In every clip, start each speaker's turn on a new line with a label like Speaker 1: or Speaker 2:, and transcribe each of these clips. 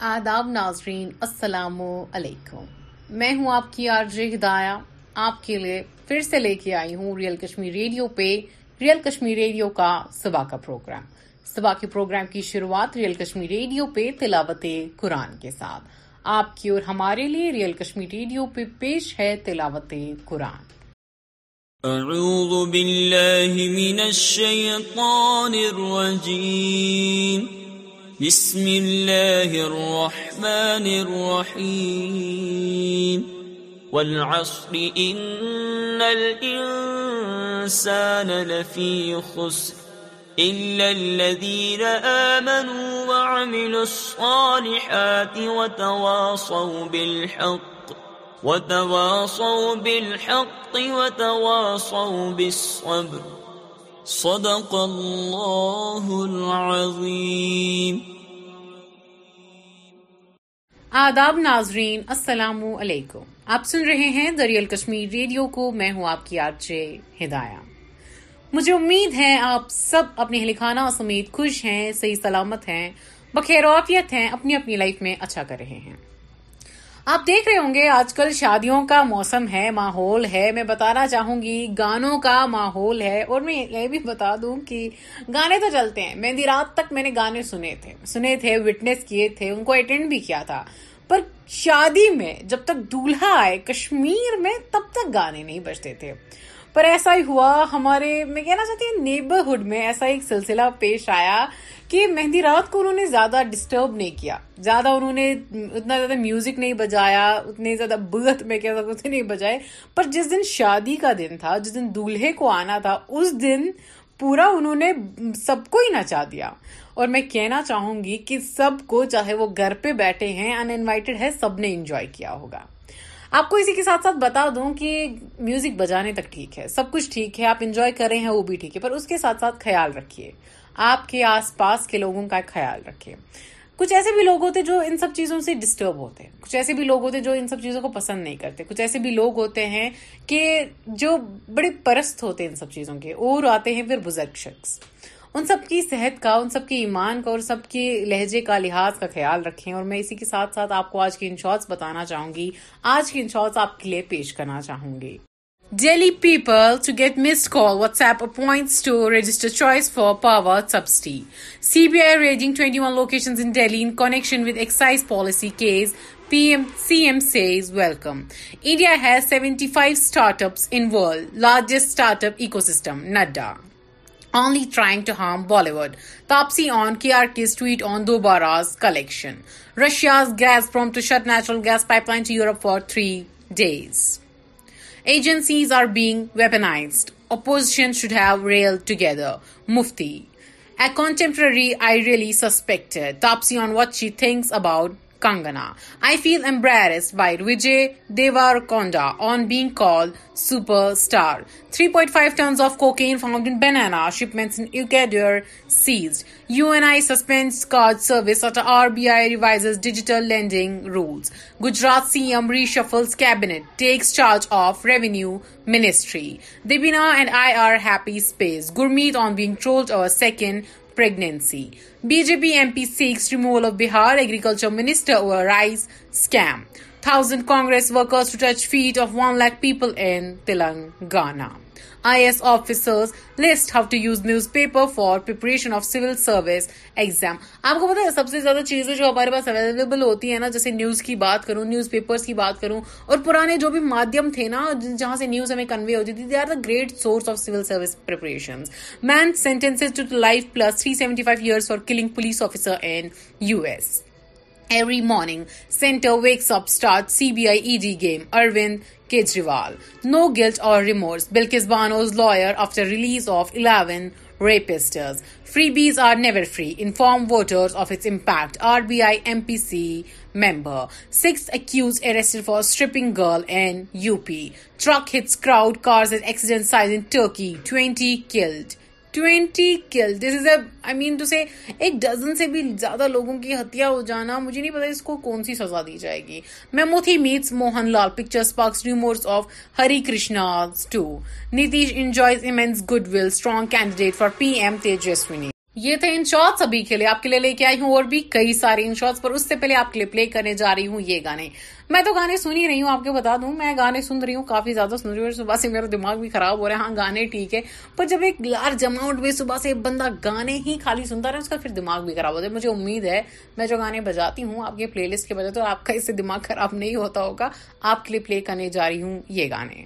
Speaker 1: آداب ناظرین السلام علیکم میں ہوں آپ کی آرج ہدایا آپ کے لیے لے کے آئی ہوں ریئل کشمیر ریڈیو پہ ریئل کشمیر ریڈیو کا صبح کا پروگرام صبح کے پروگرام کی شروعات ریئل کشمیر ریڈیو پہ تلاوت قرآن کے ساتھ آپ کی اور ہمارے لیے ریئل کشمیر ریڈیو پہ پیش ہے تلاوت قرآن اعوذ باللہ من الشیطان الرجیم بسم اللہ الرحمن الرحیم والعصر ان الانسان لفی خسر اللہ الذین آمنوا وعملوا الصالحات وتواصوا بالحق وتواصوا بالحق وتواصوا بالصبر صدق اللہ العظیم آداب ناظرین السلام علیکم آپ سن رہے ہیں دریال کشمیر ریڈیو کو میں ہوں آپ کی ہدایہ مجھے امید ہے آپ سب اپنے لکھانا سمیت خوش ہیں صحیح سلامت ہیں بخیر ہیں اپنی اپنی لائف میں اچھا کر رہے ہیں آپ دیکھ رہے ہوں گے آج کل شادیوں کا موسم ہے ماحول ہے میں بتانا چاہوں گی گانوں کا ماحول ہے اور میں یہ بھی بتا دوں کہ گانے تو چلتے ہیں میں رات تک میں نے گانے سنے تھے سنے تھے وٹنس کیے تھے ان کو اٹینڈ بھی کیا تھا پر شادی میں جب تک دولہا آئے کشمیر میں تب تک گانے نہیں بجتے تھے پر ایسا ہی ہوا ہمارے میں کہنا چاہتی ہوں نیبرہڈ میں ایسا ایک سلسلہ پیش آیا کہ مہندی رات کو انہوں نے زیادہ ڈسٹرب نہیں کیا زیادہ انہوں نے اتنا زیادہ میوزک نہیں بجایا اتنے زیادہ بلت میں کیا نہیں بجائے پر جس دن شادی کا دن تھا جس دن دولہے کو آنا تھا اس دن پورا انہوں نے سب کو ہی نچا دیا اور میں کہنا چاہوں گی کہ سب کو چاہے وہ گھر پہ بیٹھے ہیں ان انوائٹیڈ ہے سب نے انجوائے کیا ہوگا آپ کو اسی کے ساتھ ساتھ بتا دوں کہ میوزک بجانے تک ٹھیک ہے سب کچھ ٹھیک ہے آپ انجوائے کر رہے ہیں وہ بھی ٹھیک ہے پر اس کے ساتھ ساتھ خیال رکھیے آپ کے آس پاس کے لوگوں کا خیال رکھے کچھ ایسے بھی لوگ ہوتے جو ان سب چیزوں سے ڈسٹرب ہوتے ہیں کچھ ایسے بھی لوگ ہوتے جو ان سب چیزوں کو پسند نہیں کرتے کچھ ایسے بھی لوگ ہوتے ہیں کہ جو بڑے پرست ہوتے ہیں ان سب چیزوں کے اور آتے ہیں پھر بزرگ شخص ان سب کی صحت کا ان سب کے ایمان کا اور سب کے لہجے کا لحاظ کا خیال رکھیں اور میں اسی کے ساتھ ساتھ آپ کو آج کی انشورٹس بتانا چاہوں گی آج کی انشورٹس آپ کے لیے پیش کرنا چاہوں گی Delhi people to get missed call. WhatsApp appoints to register choice for power subsidy. CBI raiding 21 locations in Delhi in connection with excise policy case. CM says welcome. India has 75 startups in world. Largest startup ecosystem, Nadda. Only trying to harm Bollywood. Tapsi on KRK's tweet on Dobara's collection. Russia's Gazprom to shut natural gas pipeline to Europe for 3 days. Agencies are being weaponized. Opposition should have railed together. Mufti. A contemporary I really suspected. Tapsi on what she thinks about Kangana. I feel embarrassed by Vijay Devarakonda on being called superstar. 3.5 tons of cocaine found in banana shipments in Ecuador seized. UNI suspends card service after RBI revises digital lending rules. Gujarat CM reshuffles cabinet, takes charge of revenue ministry. Debina and I are happy space. Gurmeet on being trolled our second pregnancy B J P M P seeks removal of Bihar agriculture minister O rice scheme thousand Congress workers to touch feet of one lakh people in Telangana سب سے زیادہ available ہوتی ہیں جیسے news کی بات کروں newspaper کی بات کروں اور جہاں سے نیوز ہمیں کنوے ہو جاتی تھی they are the great source of seven service per man sentence to life plus three seventy five year killing police officer wakes up C B I E D game Arvind Kejriwal. No guilt or remorse. Bilkis Banu's lawyer after release of 11 rapists. Freebies are never free. Inform voters of its impact. RBI MPC member. 6 accused arrested for stripping girl in UP. Truck hits crowd. Cars and accident size in Turkey. 20 killed. Twenty killed this is A I man to سے ایک dozen سے بھی زیادہ لوگوں کی ہتیا ہو جانا مجھے نہیں پتا اس کو کون سی سزا دی جائے گی میمو تھی meets Mohan Lal picture of Hari to Nitish enjoys immense good will strong candidate for P M Tejashwi یہ تھے ان شارٹ سبھی کے لیے آپ کے لیے لے کے آئی ہوں اور بھی کئی سارے ان شارٹس پر اس سے پہلے آپ کے لیے پلے کرنے جا رہی ہوں یہ گانے میں تو گانے سن ہی رہی ہوں آپ کو بتا دوں میں گانے سن رہی ہوں کافی زیادہ سن رہی ہوں صبح سے میرا دماغ بھی خراب ہو رہا ہے ہاں گانے ٹھیک ہے پر جب ایک لارج اماؤنٹ میں صبح سے بندہ گانے ہی خالی سنتا رہا اس کا پھر دماغ بھی خراب ہوتا ہے مجھے امید ہے میں جو گانے بجاتی ہوں آپ کے پلے لسٹ کے بجائے تو آپ کا اس سے دماغ خراب نہیں ہوتا ہوگا آپ کے لیے پلے کرنے جا رہی ہوں یہ گانے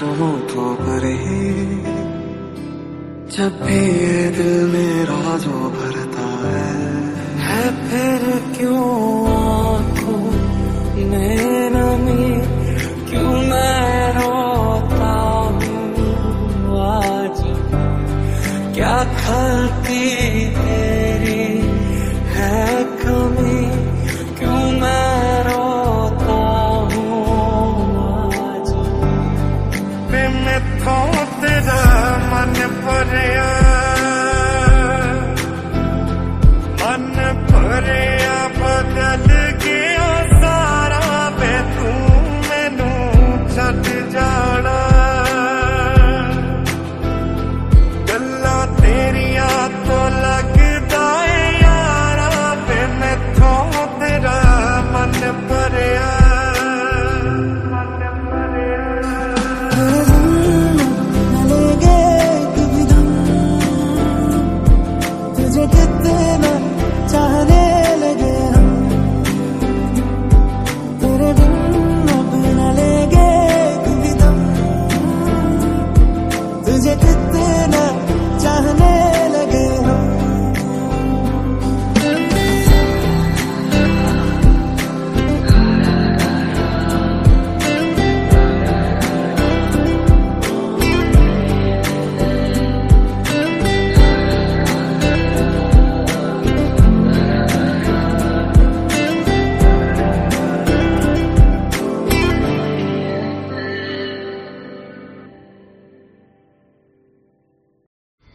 Speaker 2: تو بھر ہی میرا جو بھرتا ہے پھر کیوں کیوں میں روتا ہوں کیا کھل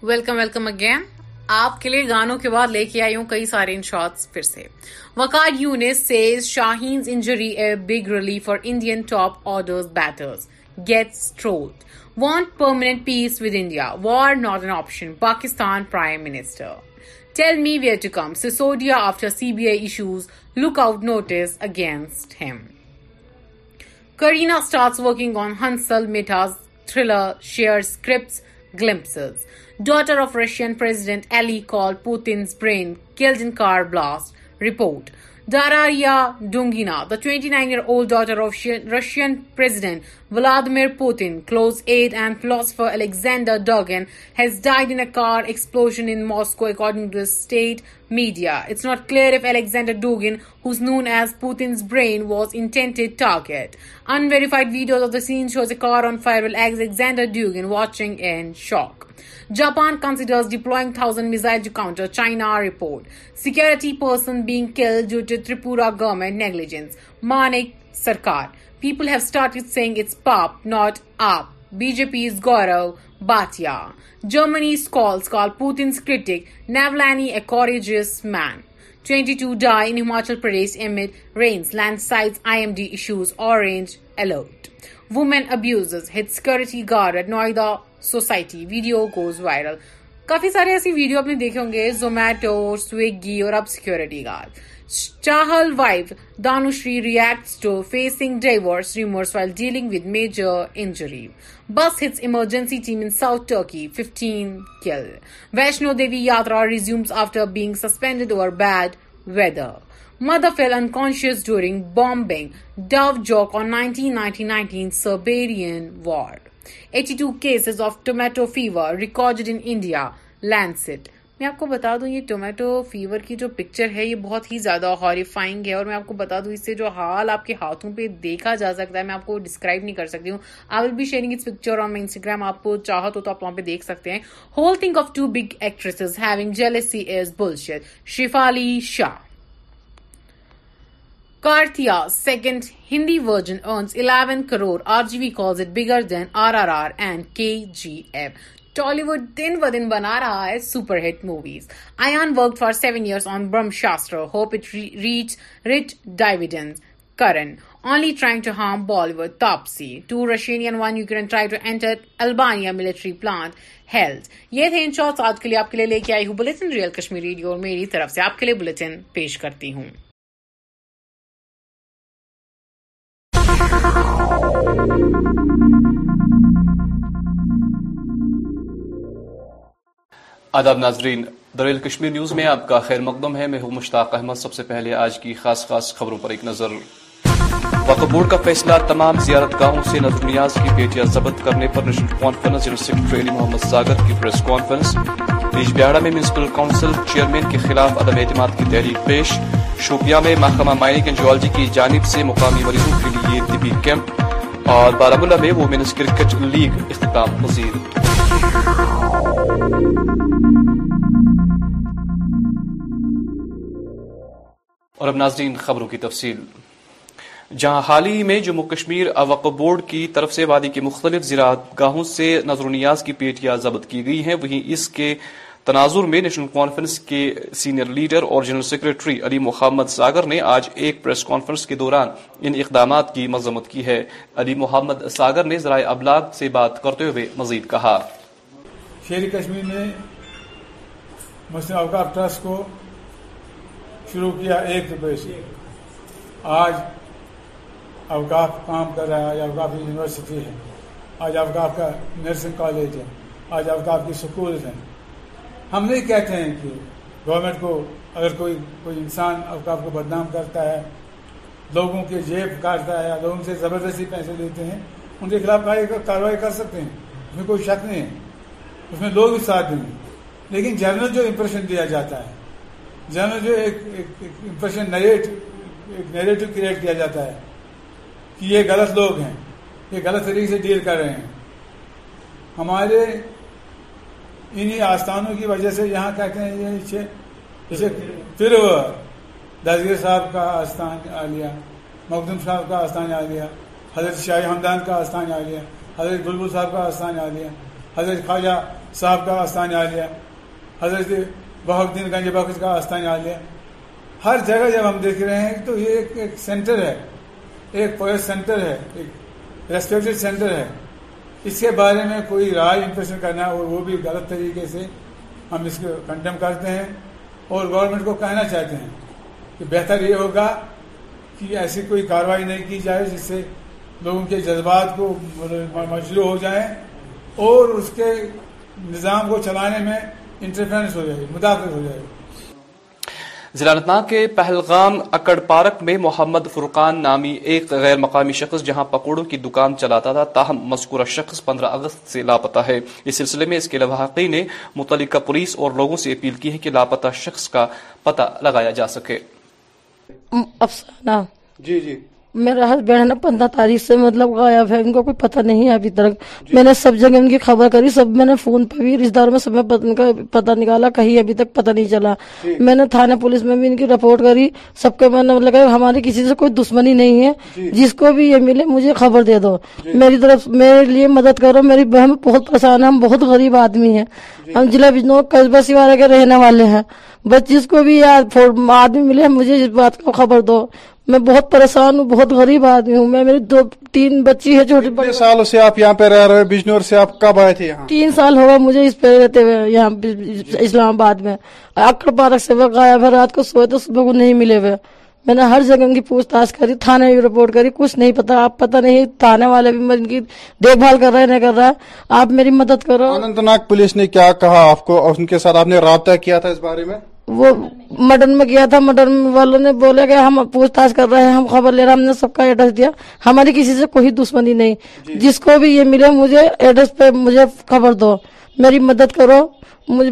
Speaker 1: ویلکم ویلکم اگین آپ کے لیے گانوں کے بعد لے کے آئی ہوں کئی سارے ان پھر سے Waqar Younis says شاہینز injury a big relief Indian top orders batters get اسٹروتھ want permanent peace with India war not an option Pakistan prime minister tell me to come ویٹیک after C B I issues look out notice against him Kareena starts working on Hansal Mehta's thriller share glimpses daughter of Russian president alley call Putin scene killed in car blast report Darya Dugina the twenty nine old daughter of Russian per Vladimir Putin, close aide and philosopher Alexander Dugin, has died in a car explosion in Moscow, according to the state media. It's not clear if Alexander Dugin, who's known as Putin's brain, was intended target. Unverified videos of the scene shows a car on fire with Alexander Dugin watching in shock. Japan considers deploying 1,000 missiles to counter China, report. Security person being killed due to Tripura government negligence. Manik Sarkar. پیپلینا چل pride I M D issues orange alert women abuse guard Noida society video goes viral کافی سارے ایسے video اپنے دیکھیں گے زومگی اور اب security guard Chahal wife Dhanashree reacts to facing divorce rumours well dealing with major injury bus hits emergency team اناؤتھ Turkey fifteen کل Vaishno Devi yatra resumes after bag suspended over bad weather mother fell unconscious during bombing ڈو جو سربیرین وار eighty two cases of tomato fever record India land set میں آپ کو بتا دوں یہ tomato fever کی جو پکچر ہے یہ بہت ہی زیادہ ہاریفائنگ ہے اور میں آپ کو بتا دوں اس سے جو حال آپ کے ہاتھوں پہ دیکھا جا سکتا ہے میں آپ کو ڈسکرائب نہیں کر سکتی ہوں I will be sharing it's picture on my Instagram آپ کو چاہو تو آپ وہاں پہ دیکھ سکتے ہیں whole thing of two big actresses having jealousy is bullshit Shefali Shah کارتیا second Hindi version earns 11 crore R G V calls it bigger than R R R and K G F ووڈ دن ب دن بنا رہا ہے super hit movies I am work for seven years on Brahmastra Karan only واپسی to Russian البان یا ملٹری پلانٹ ہیلز یہ تھے ان شارٹس آج کے لیے آپ کے لیے لے کے میری طرف سے آپ کے لیے بلٹن پیش کرتی ہوں
Speaker 3: آداب ناظرین دریل کشمیر نیوز میں آپ کا خیر مقدم ہے میں ہوں مشتاق احمد سب سے پہلے آج کی خاص خاص خبروں پر ایک نظر وقف بورڈ کا فیصلہ تمام زیارت گاہوں سے نظر نیاز کی بیٹیاں ضبط کرنے پر national conference general secretary Mohammad Sagar کی پریس کانفرنس بیجبہڑا میں میونسپل کونسل چیئرمین کے خلاف عدم اعتماد کی تحریک پیش شوپیاں میں محکمہ مائنک اینڈ جیولوجی کی جانب سے مقامی مریضوں کے لیے طبی کیمپ اور بارہ میں وومنس کرکٹ لیگ اختتام مزید اور اب ناظرین خبروں کی تفصیل جہاں حال ہی میں جموں کشمیر اوقف بورڈ کی طرف سے وادی کے مختلف گاہوں سے نظر و نیاز کی پیٹیاں ضبط کی گئی ہیں وہیں اس کے تناظر میں نیشنل کانفرنس کے سینئر لیڈر اور جنرل سیکرٹری علی محمد ساگر نے آج ایک پریس کانفرنس کے دوران ان اقدامات کی مذمت کی ہے علی محمد ساگر نے ذرائع ابلاغ سے بات کرتے ہوئے مزید کہا کشمیر
Speaker 4: مسلم اوقاف کو شروع کیا ایک روپے سے آج اوقاف کام کر رہا ہے آج اوقاف یونیورسٹی ہے آج اوقاف کا نرسنگ کالج ہے آج اوقاف کی سکولز ہیں ہم نہیں کہتے ہیں کہ گورنمنٹ کو اگر کوئی کوئی انسان اوقاف کو بدنام کرتا ہے لوگوں کے جیب کاٹتا ہے لوگوں سے زبردستی پیسے دیتے ہیں ان کے خلاف کاروائی کر سکتے ہیں اس میں کوئی شک نہیں ہے اس میں لوگ بھی ساتھ دیں گے لیکن جنرل جو امپریشن دیا جاتا ہے جو ایک امپریشن ایک نیریٹو کریٹ کیا جاتا ہے کہ یہ غلط لوگ ہیں یہ غلط طریقے سے ڈیل کر رہے ہیں ہمارے آستانوں کی وجہ سے یہاں کہتے ہیں یہ جیسے پھر دازگیر صاحب کا آستان آ گیا مخدوم صاحب کا آستان آ گیا حضرت شاہی حمدان کا آستان آ گیا حضرت بلبل صاحب کا آستان آ گیا حضرت خواجہ صاحب کا آستان آ گیا حضرت بہت دن گنج بخش کا آستان عالیہ ہر جگہ جب ہم دیکھ رہے ہیں تو یہ ایک سینٹر ہے ایک سینٹر ہے ایک سینٹر ہے اس کے بارے میں کوئی رائے امپریشن کرنا اور وہ بھی غلط طریقے سے ہم اس کو کنڈم کرتے ہیں اور گورنمنٹ کو کہنا چاہتے ہیں کہ بہتر یہ ہوگا کہ ایسی کوئی کاروائی نہیں کی جائے جس سے لوگوں کے جذبات کو مجلو ہو جائیں اور اس کے نظام کو چلانے میں ہو ہو
Speaker 3: جائے ضلع انتناگ کے پہلگام اکڑ پارک میں محمد فرقان نامی ایک غیر مقامی شخص جہاں پکوڑوں کی دکان چلاتا تھا تاہم مذکورہ شخص پندرہ اگست سے لاپتہ ہے اس سلسلے میں اس کے لواحقی نے متعلقہ پولیس اور لوگوں سے اپیل کی ہے کہ لاپتہ شخص کا پتہ لگایا جا سکے
Speaker 5: افسانہ جی جی میرا ہسبینڈ ہے نا پندرہ تاریخ سے مطلب غائب ہے ان کو کوئی پتہ نہیں ہے ابھی تک میں نے سب جگہ ان کی خبر کری سب میں نے فون پہ بھی رشتے داروں میں سب میں پتہ نکالا کہیں ابھی تک پتہ نہیں چلا جی۔ میں نے تھانہ پولیس میں بھی ان کی رپورٹ کری سب کے میں نے ہماری کسی سے کوئی دشمنی نہیں ہے جی۔ جس کو بھی یہ ملے مجھے خبر دے دو جی۔ میری طرف میرے لیے مدد کرو میری بہن بہت پریشان ہے ہم بہت غریب آدمی ہیں ہم ضلع بجنور قصبہ سیوارا کے رہنے والے ہیں بس جس کو بھی آدمی ملے مجھے اس بات کو خبر دو میں بہت پریشان ہوں بہت غریب آدمی ہوں میں میری دو تین بچی
Speaker 4: ہے سالوں سے آپ یہاں پہ رہ رہے بجنور سے آپ کب آئے تھے
Speaker 5: تین سال ہوا مجھے اس پہ رہتے ہوئے یہاں اسلام آباد میں اکڑ پارک سے رات کو سوئے تو صبح کو نہیں ملے ہوئے میں نے ہر جگہ کی پوچھ تاچھ کری تھا رپورٹ کری کچھ نہیں پتا آپ پتا نہیں تھا ان کی دیکھ بھال کر رہے نہیں کر رہا آپ میری مدد کرو
Speaker 4: انت ناگ پولیس نے کیا کہا آپ کو اور ان کے ساتھ آپ نے رابطہ کیا تھا اس بارے میں
Speaker 5: وہ مڈن میں گیا تھا مڈن والوں نے بولے کہ ہم پوچھ تاچھ کر رہے ہیں ہم خبر لے رہے ہم نے سب کا ایڈریس دیا ہماری کسی سے کوئی دشمنی نہیں جی۔ جس کو بھی یہ ملے مجھے ایڈریس پہ مجھے خبر دو میری مدد کرو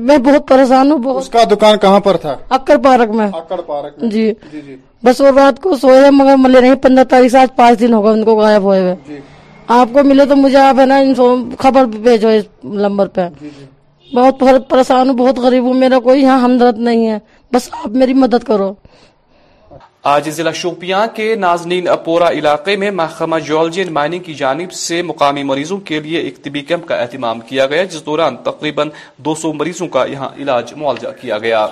Speaker 5: میں بہت پریشان ہوں
Speaker 4: اس کا دکان کہاں پر تھا
Speaker 5: اکڑ پارک میں پارک جی۔, جی جی بس وہ رات کو سوئے مگر ملے نہیں پندرہ تاریخ سے آج پانچ دن ہوگا ان کو غائب ہوئے ہوئے جی۔ آپ کو ملے تو مجھے آپ ہے نا خبر بھیجو اس نمبر پہ بہت پریشان ہوں بہت غریب ہوں میرا کوئی یہاں ہمدرد نہیں ہے بس آپ میری مدد کرو
Speaker 3: آج ضلع شوپیاں کے نازنین اپورا علاقے میں محکمہ جیولوجی اینڈ مائننگ کی جانب سے مقامی مریضوں کے لیے ایک طبی کیمپ کا اہتمام کیا گیا جس دوران تقریباً دو سو مریضوں کا یہاں علاج معالجہ
Speaker 4: کیا گیا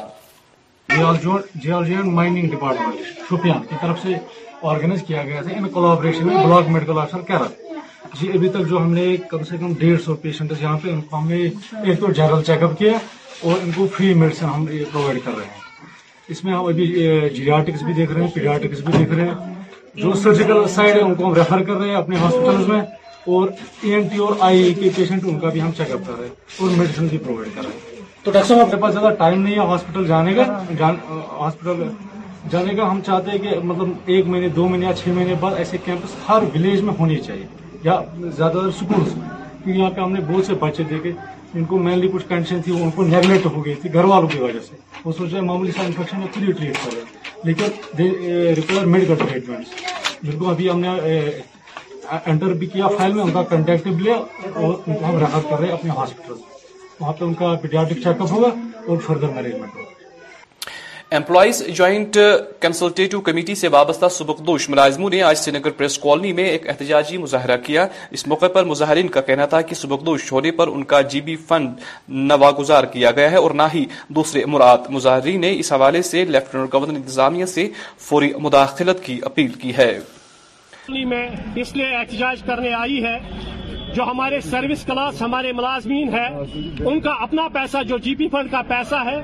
Speaker 4: مائننگ ڈپارٹمنٹ شوپیاں کی طرف سے آرگنائز کیا گیا تھا ان میں بلاک میڈیکل جی ابھی تک جو ہم نے کم سے کم ڈیڑھ سو پیشنٹ یہاں پہ ان کو ہم نے ایک تو جنرل چیک اپ کیا اور ان کو فری میڈیسن ہم پرووائڈ کر رہے ہیں اس میں ہم ابھی جیریاٹکس بھی دیکھ رہے ہیں پیڈیاٹکس بھی دیکھ رہے ہیں جو سرجیکل سائڈ ہے ان کو ہم ریفر کر رہے ہیں اپنے ہاسپٹل میں اور ای این ٹی اور آئی e کے پیشنٹ ان کا بھی ہم چیک اپ کر رہے ہیں اور میڈیسن بھی پرووائڈ کر رہے ہیں تو ڈاکٹر صاحب اپنے پاس زیادہ ٹائم نہیں ہے ہاسپٹل جانے کا ہاسپٹل جانے کا ہم چاہتے ہیں کہ مطلب ایک مہینے دو مہینے یا چھ مہینے بعد ایسے کیمپس ہر ولیج میں ہونے چاہیے یا زیادہ تر سکولس کیونکہ یہاں پہ ہم نے بہت سے بچے دیکھے ان کو مینلی کچھ کنڈیشن تھی وہ ان کو نیگلیکٹ ہو گئی تھی گھر والوں کی وجہ سے وہ سوچ رہے معمولی سا انفیکشن وہ ہی ٹریٹ کر رہے ہے لیکن ریکوائر میڈیکل ٹریٹمنٹ جن کو ابھی ہم نے انٹر eh, بھی کیا فائل میں ان کا کنٹیکٹ بھی لیا اور ان کو ہم ریفر کر رہے ہیں اپنے ہاسپٹل وہاں پہ ان کا پیڈیاٹک چیک اپ ہوگا اور فردر مینجمنٹ ہوگا
Speaker 3: امپلائیز جوائنٹ کنسلٹیٹو کمیٹی سے وابستہ سبکدوش ملازموں نے آج سری نگر پریس کالونی میں ایک احتجاجی مظاہرہ کیا اس موقع پر مظاہرین کا کہنا تھا کہ سبکدوش ہونے پر ان کا جی بی فنڈ نواگزار کیا گیا ہے اور نہ ہی دوسرے امراد مظاہرین نے اس حوالے سے لیفٹنر گورنر انتظامیہ سے فوری مداخلت کی اپیل کی ہے
Speaker 6: اس احتجاج کرنے آئی ہے جو ہمارے سروس کلاس ہمارے ملازمین ہے ان کا اپنا پیسہ جو جی پی فنڈ کا پیسہ ہے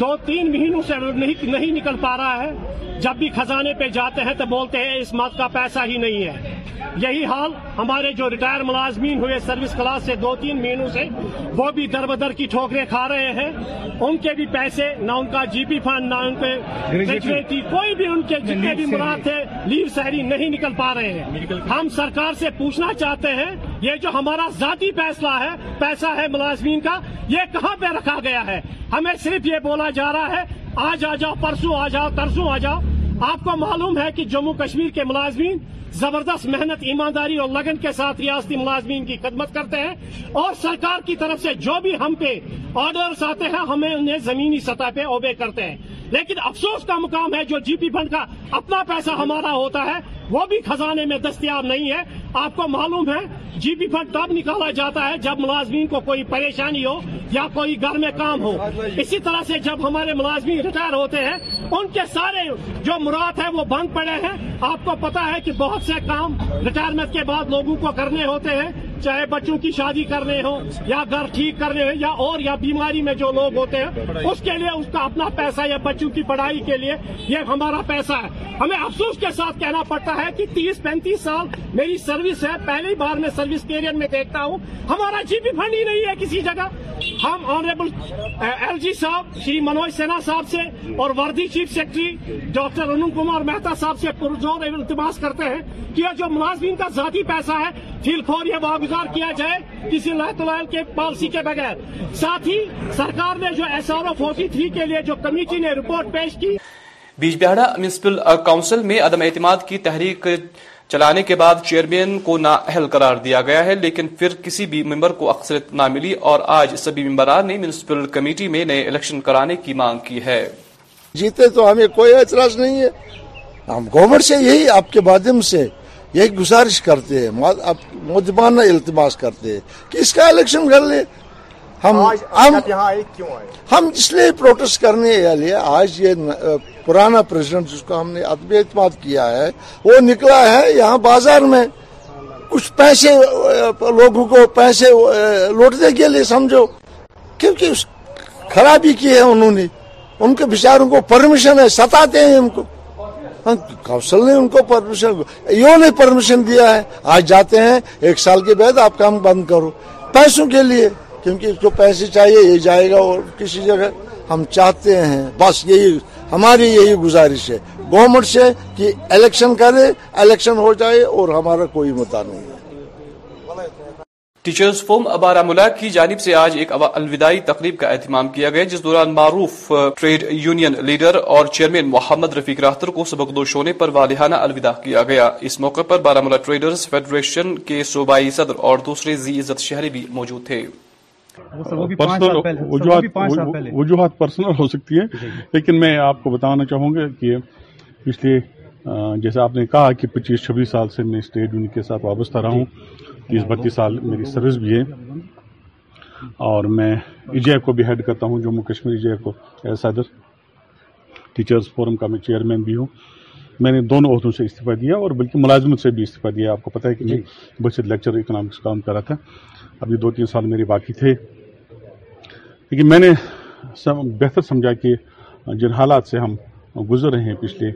Speaker 6: دو تین مہینوں سے نہیں نکل پا رہا ہے جب بھی خزانے پہ جاتے ہیں تو بولتے ہیں اس مت کا پیسہ ہی نہیں ہے یہی حال ہمارے جو ریٹائر ملازمین ہوئے سروس کلاس سے دو تین مہینوں سے وہ بھی در بدر کی ٹھوکریں کھا رہے ہیں ان کے بھی پیسے نہ ان کا جی پی فنڈ نہ ان پہ کوئی بھی ان کے جتنے بھی مراد تھے لیو سہری نہیں نکل پا رہے ہیں ہم سرکار سے پوچھنا چاہتے ہیں یہ جو ہمارا ذاتی فیصلہ ہے پیسہ ہے ملازمین کا یہ کہاں پہ رکھا گیا ہے ہمیں صرف یہ بولا جا رہا ہے آج آ جاؤ پرسوں آ جاؤ ترسوں آ جاؤ آپ کو معلوم ہے کہ جموں کشمیر کے ملازمین زبردست محنت ایمانداری اور لگن کے ساتھ ریاستی ملازمین کی خدمت کرتے ہیں اور سرکار کی طرف سے جو بھی ہم پہ آرڈرز آتے ہیں ہمیں انہیں زمینی سطح پہ اوبے کرتے ہیں لیکن افسوس کا مقام ہے جو جی پی فنڈ کا اپنا پیسہ ہمارا ہوتا ہے وہ بھی خزانے میں دستیاب نہیں ہے آپ کو معلوم ہے جی پی فنڈ تب نکالا جاتا ہے جب ملازمین کو کوئی پریشانی ہو یا کوئی گھر میں کام ہو اسی طرح سے جب ہمارے ملازمین ریٹائر ہوتے ہیں ان کے سارے جو مراد ہیں وہ بند پڑے ہیں آپ کو پتا ہے کہ بہت سے کام ریٹائرمنٹ کے بعد لوگوں کو کرنے ہوتے ہیں چاہے بچوں کی شادی کرنے ہو یا گھر ٹھیک کرنے ہو یا اور یا بیماری میں جو لوگ ہوتے ہیں اس کے لیے اس کا اپنا پیسہ یا بچوں کی پڑھائی کے لیے یہ ہمارا پیسہ ہے ہمیں افسوس کے ساتھ کہنا پڑتا ہے ہے کہ تیس پینتیس سال میری سروس ہے پہلی بار میں سروس کیریئر میں دیکھتا ہوں ہمارا جی بھی فنڈ ہی نہیں ہے کسی جگہ ہم آنریبل ایل جی صاحب شری منوج سینا صاحب سے اور وردی چیف سیکرٹری ڈاکٹر انم کمار مہتا صاحب سے پرزور التماس کرتے ہیں کہ جو ملازمین کا ذاتی پیسہ ہے فیل فور یہ واگزار کیا جائے کسی لہت لائل کے پالسی کے بغیر ساتھ ہی سرکار نے جو S R O forty three کے لیے جو کمیٹی نے رپورٹ پیش کی
Speaker 3: بیج بہارا میونسپل کاؤنسل میں عدم اعتماد کی تحریک چلانے کے بعد چیئرمین کو نا اہل قرار دیا گیا ہے لیکن پھر کسی بھی ممبر کو اکثرت نہ ملی اور آج سبھی ممبران نے میونسپل کمیٹی میں نئے الیکشن کرانے کی مانگ کی ہے
Speaker 7: جیتے تو ہمیں کوئی اعتراض نہیں ہے ہم گورنمنٹ سے یہی آپ کے مادھیم سے یہی گزارش کرتے ہیں موجبان التماس کرتے ہیں کہ اس کا الیکشن کر لیں ہم اس لیے پروٹیسٹ کرنے والے آج یہ پرانا پریزیڈنٹ جس کو ہم نے ادب اعتماد کیا ہے وہ نکلا ہے یہاں بازار میں کچھ پیسے لوگوں کو پیسے لوٹنے کے لیے سمجھو کیونکہ اس خرابی کی ہے انہوں نے ان کے بچاروں کو پرمیشن ہے ستاتے ہیں ان کو ہاں، نے ان کو پرمیشن یوں نے پرمیشن دیا ہے آج جاتے ہیں ایک سال کے بعد آپ کام بند کرو پیسوں کے لیے اس کو پیسے چاہیے یہ جائے گا اور کسی جگہ ہم چاہتے ہیں بس یہی ہماری یہی گزارش ہے گورنمنٹ سے کہ الیکشن کرے الیکشن ہو جائے اور ہمارا کوئی مدعا نہیں ہے
Speaker 3: ٹیچرز فورم ابارہ ملا کی جانب سے آج ایک الوداعی تقریب کا اہتمام کیا گیا جس دوران معروف ٹریڈ یونین لیڈر اور چیئرمین محمد رفیق راحتر کو سبق دو شونے پر والہانہ الوداع کیا گیا اس موقع پر بارہ ملا ٹریڈرز فیڈریشن کے صوبائی صدر اور دوسرے زی عزت شہری بھی موجود تھے
Speaker 8: وجوہات وجوہات پرسنل ہو سکتی ہے جی، جی۔ لیکن میں آپ کو بتانا چاہوں گا کہ پچھلے جیسے آپ نے کہا کہ پچیس چھبیس سال سے میں اسٹیٹ کے ساتھ وابستہ رہا ہوں تیس بتیس سال میری سروس بھی ہے اور میں ایجے کو بھی ہیڈ کرتا ہوں جموں کشمیر ایجے کو فورم کا میں چیئرمین بھی ہوں میں نے دونوں عہدوں سے استعفیٰ دیا اور بلکہ ملازمت سے بھی استعفیٰ دیا آپ کو پتہ ہے کہ میں بچت لیکچر اکنامکس کام کر رہا تھا ابھی دو تین سال میرے باقی تھے لیکن میں نے بہتر سمجھا کہ جن حالات سے ہم گزر رہے ہیں پچھلے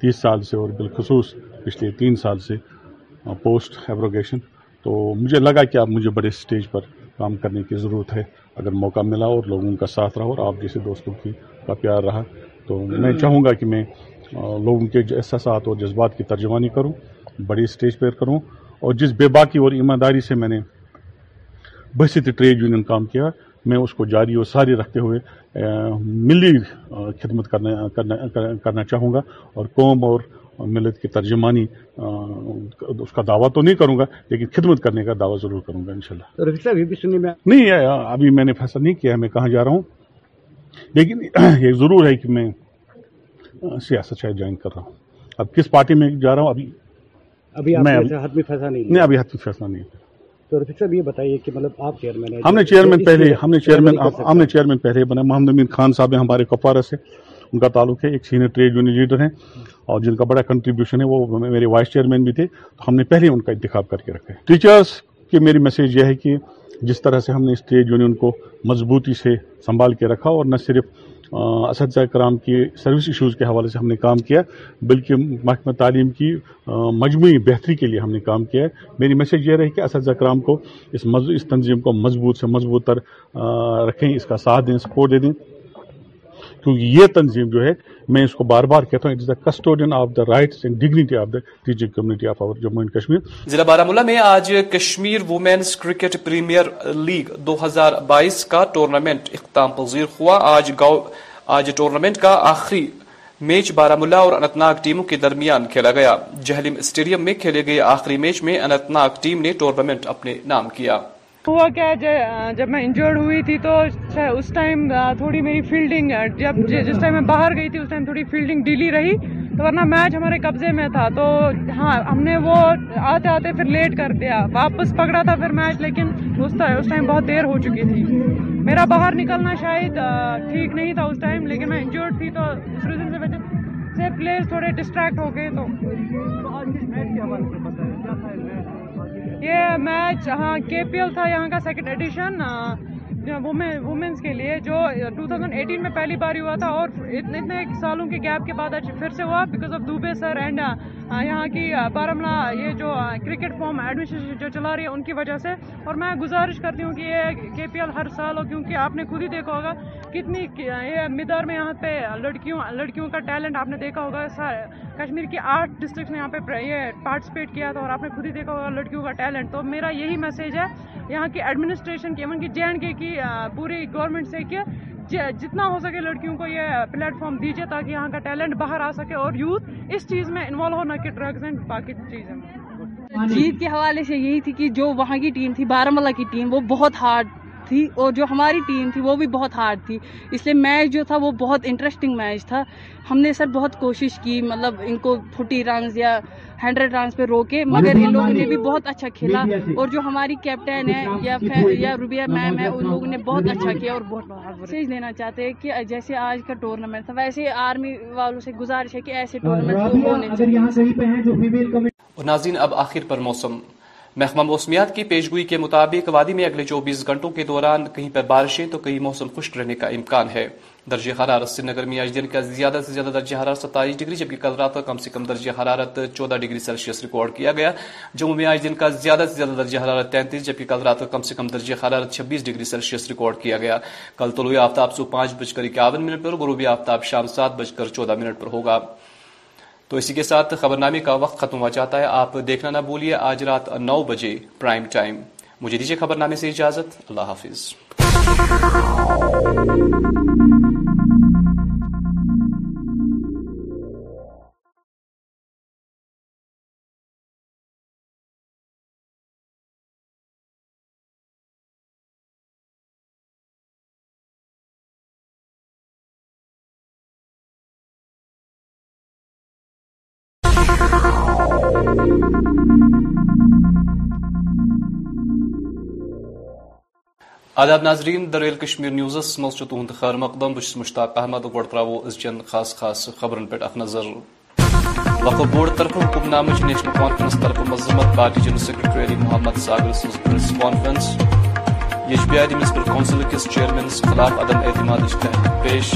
Speaker 8: تیس سال سے اور بالخصوص پچھلے تین سال سے پوسٹ ایبروگیشن تو مجھے لگا کہ آپ مجھے بڑے سٹیج پر کام کرنے کی ضرورت ہے اگر موقع ملا اور لوگوں کا ساتھ رہا اور آپ جیسے دوستوں کی کا پیار رہا تو میں چاہوں گا کہ میں لوگوں کے احساسات اور جذبات کی ترجمانی کروں بڑی اسٹیج پر کروں اور جس بے باکی اور ایمانداری سے میں نے بحثیت ٹریڈ یونین کام کیا میں اس کو جاری اور ساری رکھتے ہوئے ملی خدمت کرنا کرنا چاہوں گا اور قوم اور ملت کی ترجمانی اس کا دعویٰ تو نہیں کروں گا لیکن خدمت کرنے کا دعویٰ ضرور کروں گا بھی شاء میں نہیں ابھی میں نے فیصلہ نہیں کیا ہے میں کہاں جا رہا ہوں لیکن یہ ضرور ہے کہ میں سیاست شاید جوائن کر رہا ہوں اب کس پارٹی میں جا رہا ہوں ابھی ابھی میں حتمی فیصلہ نہیں نہیں ابھی حتمی فیصلہ نہیں ہے تو رفیق صاحب یہ بتائیے کہ مطلب آپ چیئرمین ہیں ہم نے چیئرمین پہلے ہم نے چیئرمین ہم نے چیئرمین پہلے بنا محمد امین خان صاحب ہیں ہمارے کپوارہ سے ان کا تعلق ہے ایک سینئر ٹریڈ یونین لیڈر ہیں اور جن کا بڑا کنٹریبیوشن ہے وہ میرے وائس چیئرمین بھی تھے تو ہم نے پہلے ان کا انتخاب کر کے رکھا ہے ٹیچرز کی میری میسیج یہ ہے کہ جس طرح سے ہم نے اس ٹریڈ یونین کو مضبوطی سے سنبھال کے رکھا اور نہ صرف اساتذہ کرام کی سروس ایشوز کے حوالے سے ہم نے کام کیا بلکہ محکمہ تعلیم کی مجموعی بہتری کے لیے ہم نے کام کیا ہے میری میسج یہ رہی کہ اساتذہ کرام کو اس تنظیم کو مضبوط سے مضبوط تر رکھیں اس کا ساتھ دیں سپورٹ دے دیں تو یہ تنظیم جو ہے میں اس کو بار بار کہتا ہوں it is the custodian of the rights and dignity of the teaching community of our Jammu and Kashmir ضلع
Speaker 3: بارہ میں آج Kashmir women's cricket premier league دو ہزار بائیس کا ٹورنامنٹ اختتام پذیر ہوا آج گاؤں آج ٹورنامنٹ کا آخری میچ بارہ ملہ اور انت ٹیموں کے درمیان کھیلا گیا جہلم اسٹیڈیم میں کھیلے گئے آخری میچ میں انت ٹیم نے ٹورنامنٹ اپنے نام کیا
Speaker 9: ہوا کیا جب میں انجورڈ ہوئی تھی تو اس ٹائم تھوڑی میری فیلڈنگ جب جس ٹائم میں باہر گئی تھی اس ٹائم تھوڑی فیلڈنگ ڈیلی رہی تو ورنہ میچ ہمارے قبضے میں تھا تو ہاں ہم نے وہ آتے آتے پھر لیٹ کر دیا واپس پکڑا تھا پھر میچ لیکن اس ٹائم بہت دیر ہو چکی تھی میرا باہر نکلنا شاید ٹھیک نہیں تھا اس ٹائم لیکن میں انجورڈ تھی تو اس ریزن سے سے پلیئر تھوڑے ڈسٹریکٹ ہو گئے تو یہ میچ ہاں کے پی ایل تھا یہاں کا سیکنڈ ایڈیشن وومنس کے لیے جو uh, 2018 میں پہلی بار ہوا تھا اور اتنے اتنے سالوں کے گیپ کے بعد آج پھر سے ہوا because of Dubey sir and uh, uh, یہاں کی بارہ یہ جو کرکٹ فارم ایڈمنسٹریشن جو چلا رہی ہے ان کی وجہ سے اور میں گزارش کرتی ہوں کہ یہ کے پی ایل ہر سال ہو کیونکہ آپ نے خود ہی دیکھا ہوگا کتنی یہ مدار میں یہاں پہ لڑکیوں لڑکیوں کا ٹیلنٹ آپ نے دیکھا ہوگا کشمیر کی آٹھ ڈسٹرکٹس نے یہاں پہ یہ پارٹیسپیٹ کیا تھا اور آپ نے خود ہی دیکھا ہوگا لڑکیوں کا ٹیلنٹ تو میرا یہی میسیج ہے یہاں کی ایڈمنسٹریشن کی ایون کہ جے اینڈ کے کی پوری گورنمنٹ سے کہ جتنا ہو سکے لڑکیوں کو یہ پلیٹ فارم دیجیے تاکہ یہاں کا ٹیلنٹ باہر آ سکے اور یوتھ اس چیز میں انوالو ہونا کہ ڈرگز اینڈ باقی چیزیں جیت کے حوالے سے یہی تھی کہ جو وہاں کی ٹیم تھی ملا کی ٹیم وہ بہت ہارڈ تھی اور جو ہماری ٹیم تھی وہ بھی بہت ہارڈ تھی اس لیے میچ جو تھا وہ بہت انٹرسٹنگ میچ تھا ہم نے سر بہت کوشش کی مطلب ان کو فورٹی رنز یا ہنڈریڈ رنس پہ روکے مگر ان لوگوں نے بھی بہت اچھا کھیلا اور جو ہماری کیپٹن ہے یا روبیہ میم ہے ان لوگوں نے بہت اچھا کیا اور بہت میسج دینا چاہتے ہیں کہ جیسے آج کا ٹورنامنٹ تھا ویسے آرمی والوں سے گزارش ہے کہ ایسے ہاں، ٹورنامنٹ ناظرین اب آخر پر موسم
Speaker 3: محکمہ موسمیات کی پیشگوئی کے مطابق وادی میں اگلے چوبیس گھنٹوں کے دوران کہیں پر بارشیں تو کہیں موسم خشک رہنے کا امکان ہے درجہ حرارت سری نگر میں آج دن کا زیادہ سے زیادہ درجہ حرارت ستائیس ڈگری جبکہ کل رات کا کم سے کم درجہ حرارت چودہ ڈگری سیلسیس ریکارڈ کیا گیا جموں میں آج دن کا زیادہ سے زیادہ درجہ حرارت تینتیس جبکہ کل رات کا کم سے کم درجہ حرارت چھبیس ڈگری سیلسیس ریکارڈ کیا گیا کل طلوع آفتاب صبح پانچ بج کر اکیاون منٹ پر غروبی آفتاب شام سات بج کر چودہ منٹ پر ہوگا تو اسی کے ساتھ خبر نامے کا وقت ختم ہو جاتا ہے آپ دیکھنا نہ بولیے آج رات نو بجے پرائم ٹائم مجھے دیجیے خبر نامے سے اجازت اللہ حافظ آداب ناظرین دریل کشمیر نیوزیس مزھ خیر مقدم بس مشتاق احمد گوڑ گو ترو از چین خاص خاص خبرن پہ اخ نظر وقف بورڈ طرف حکم نامچ نیشنل کانفرنس طرف مذمت party general secretary Ali Mohammad conference سریس کانفرینس جی آئی میونسپل کونسل کس چیرمین خلاف عدم اعتماد پیش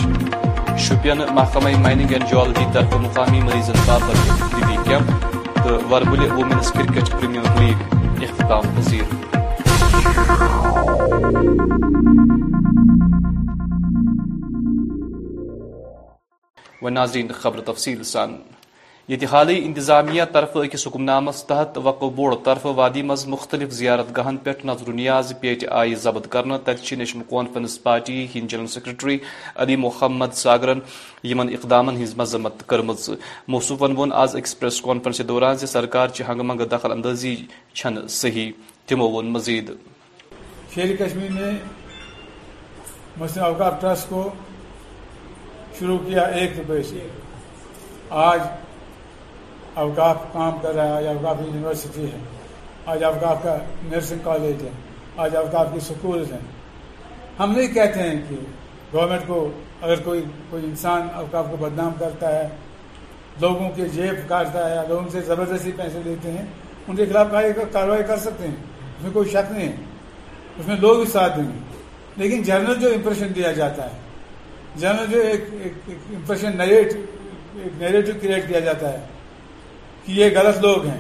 Speaker 3: شوپین محکمہ مائننگ اینڈ جالجی طرف مقامی مریض باپت وربل وومینس کرکٹ پریمیئر لیگ اختتام پذیر و ناظرین خبر تفصیل حالی انتظامیہ طرف اکس حکم نامس تحت وقو بورڈ طرف وادی مز مختلف زیارت گاہن نیاز پیٹ آئی ضبط کرنا تتھ نیشنل کانفرنس پارٹی ہند جنرل سیکرٹری علی محمد ساگرن یمن اقدام ہز مذمت موصوفن وون آز اكس پریس کانفرنس دوران سرکار چہ ہنگہ منگ دخل اندازی چھن صحیح تمو مزید شیر کشمیر
Speaker 10: مسلم اوقاف ٹرسٹ کو شروع کیا ایک روپے سے آج اوقاف کام کر رہا ہے آج اوقاف یونیورسٹی ہے آج اوقاف کا نرسنگ کالج ہے آج اوقاف کے سکولز ہیں ہم نہیں کہتے ہیں کہ گورنمنٹ کو اگر کوئی کوئی انسان اوقاف کو بدنام کرتا ہے لوگوں کے جیب کاٹتا ہے لوگوں سے زبردستی پیسے لیتے ہیں ان کے خلاف کاروائی کر سکتے ہیں اس میں کوئی شک نہیں ہے اس میں لوگ بھی ساتھ دیں گے لیکن جنرل جو امپریشن دیا جاتا ہے جو ایک ایک نیریٹو کریٹ کیا جاتا ہے کہ یہ غلط لوگ ہیں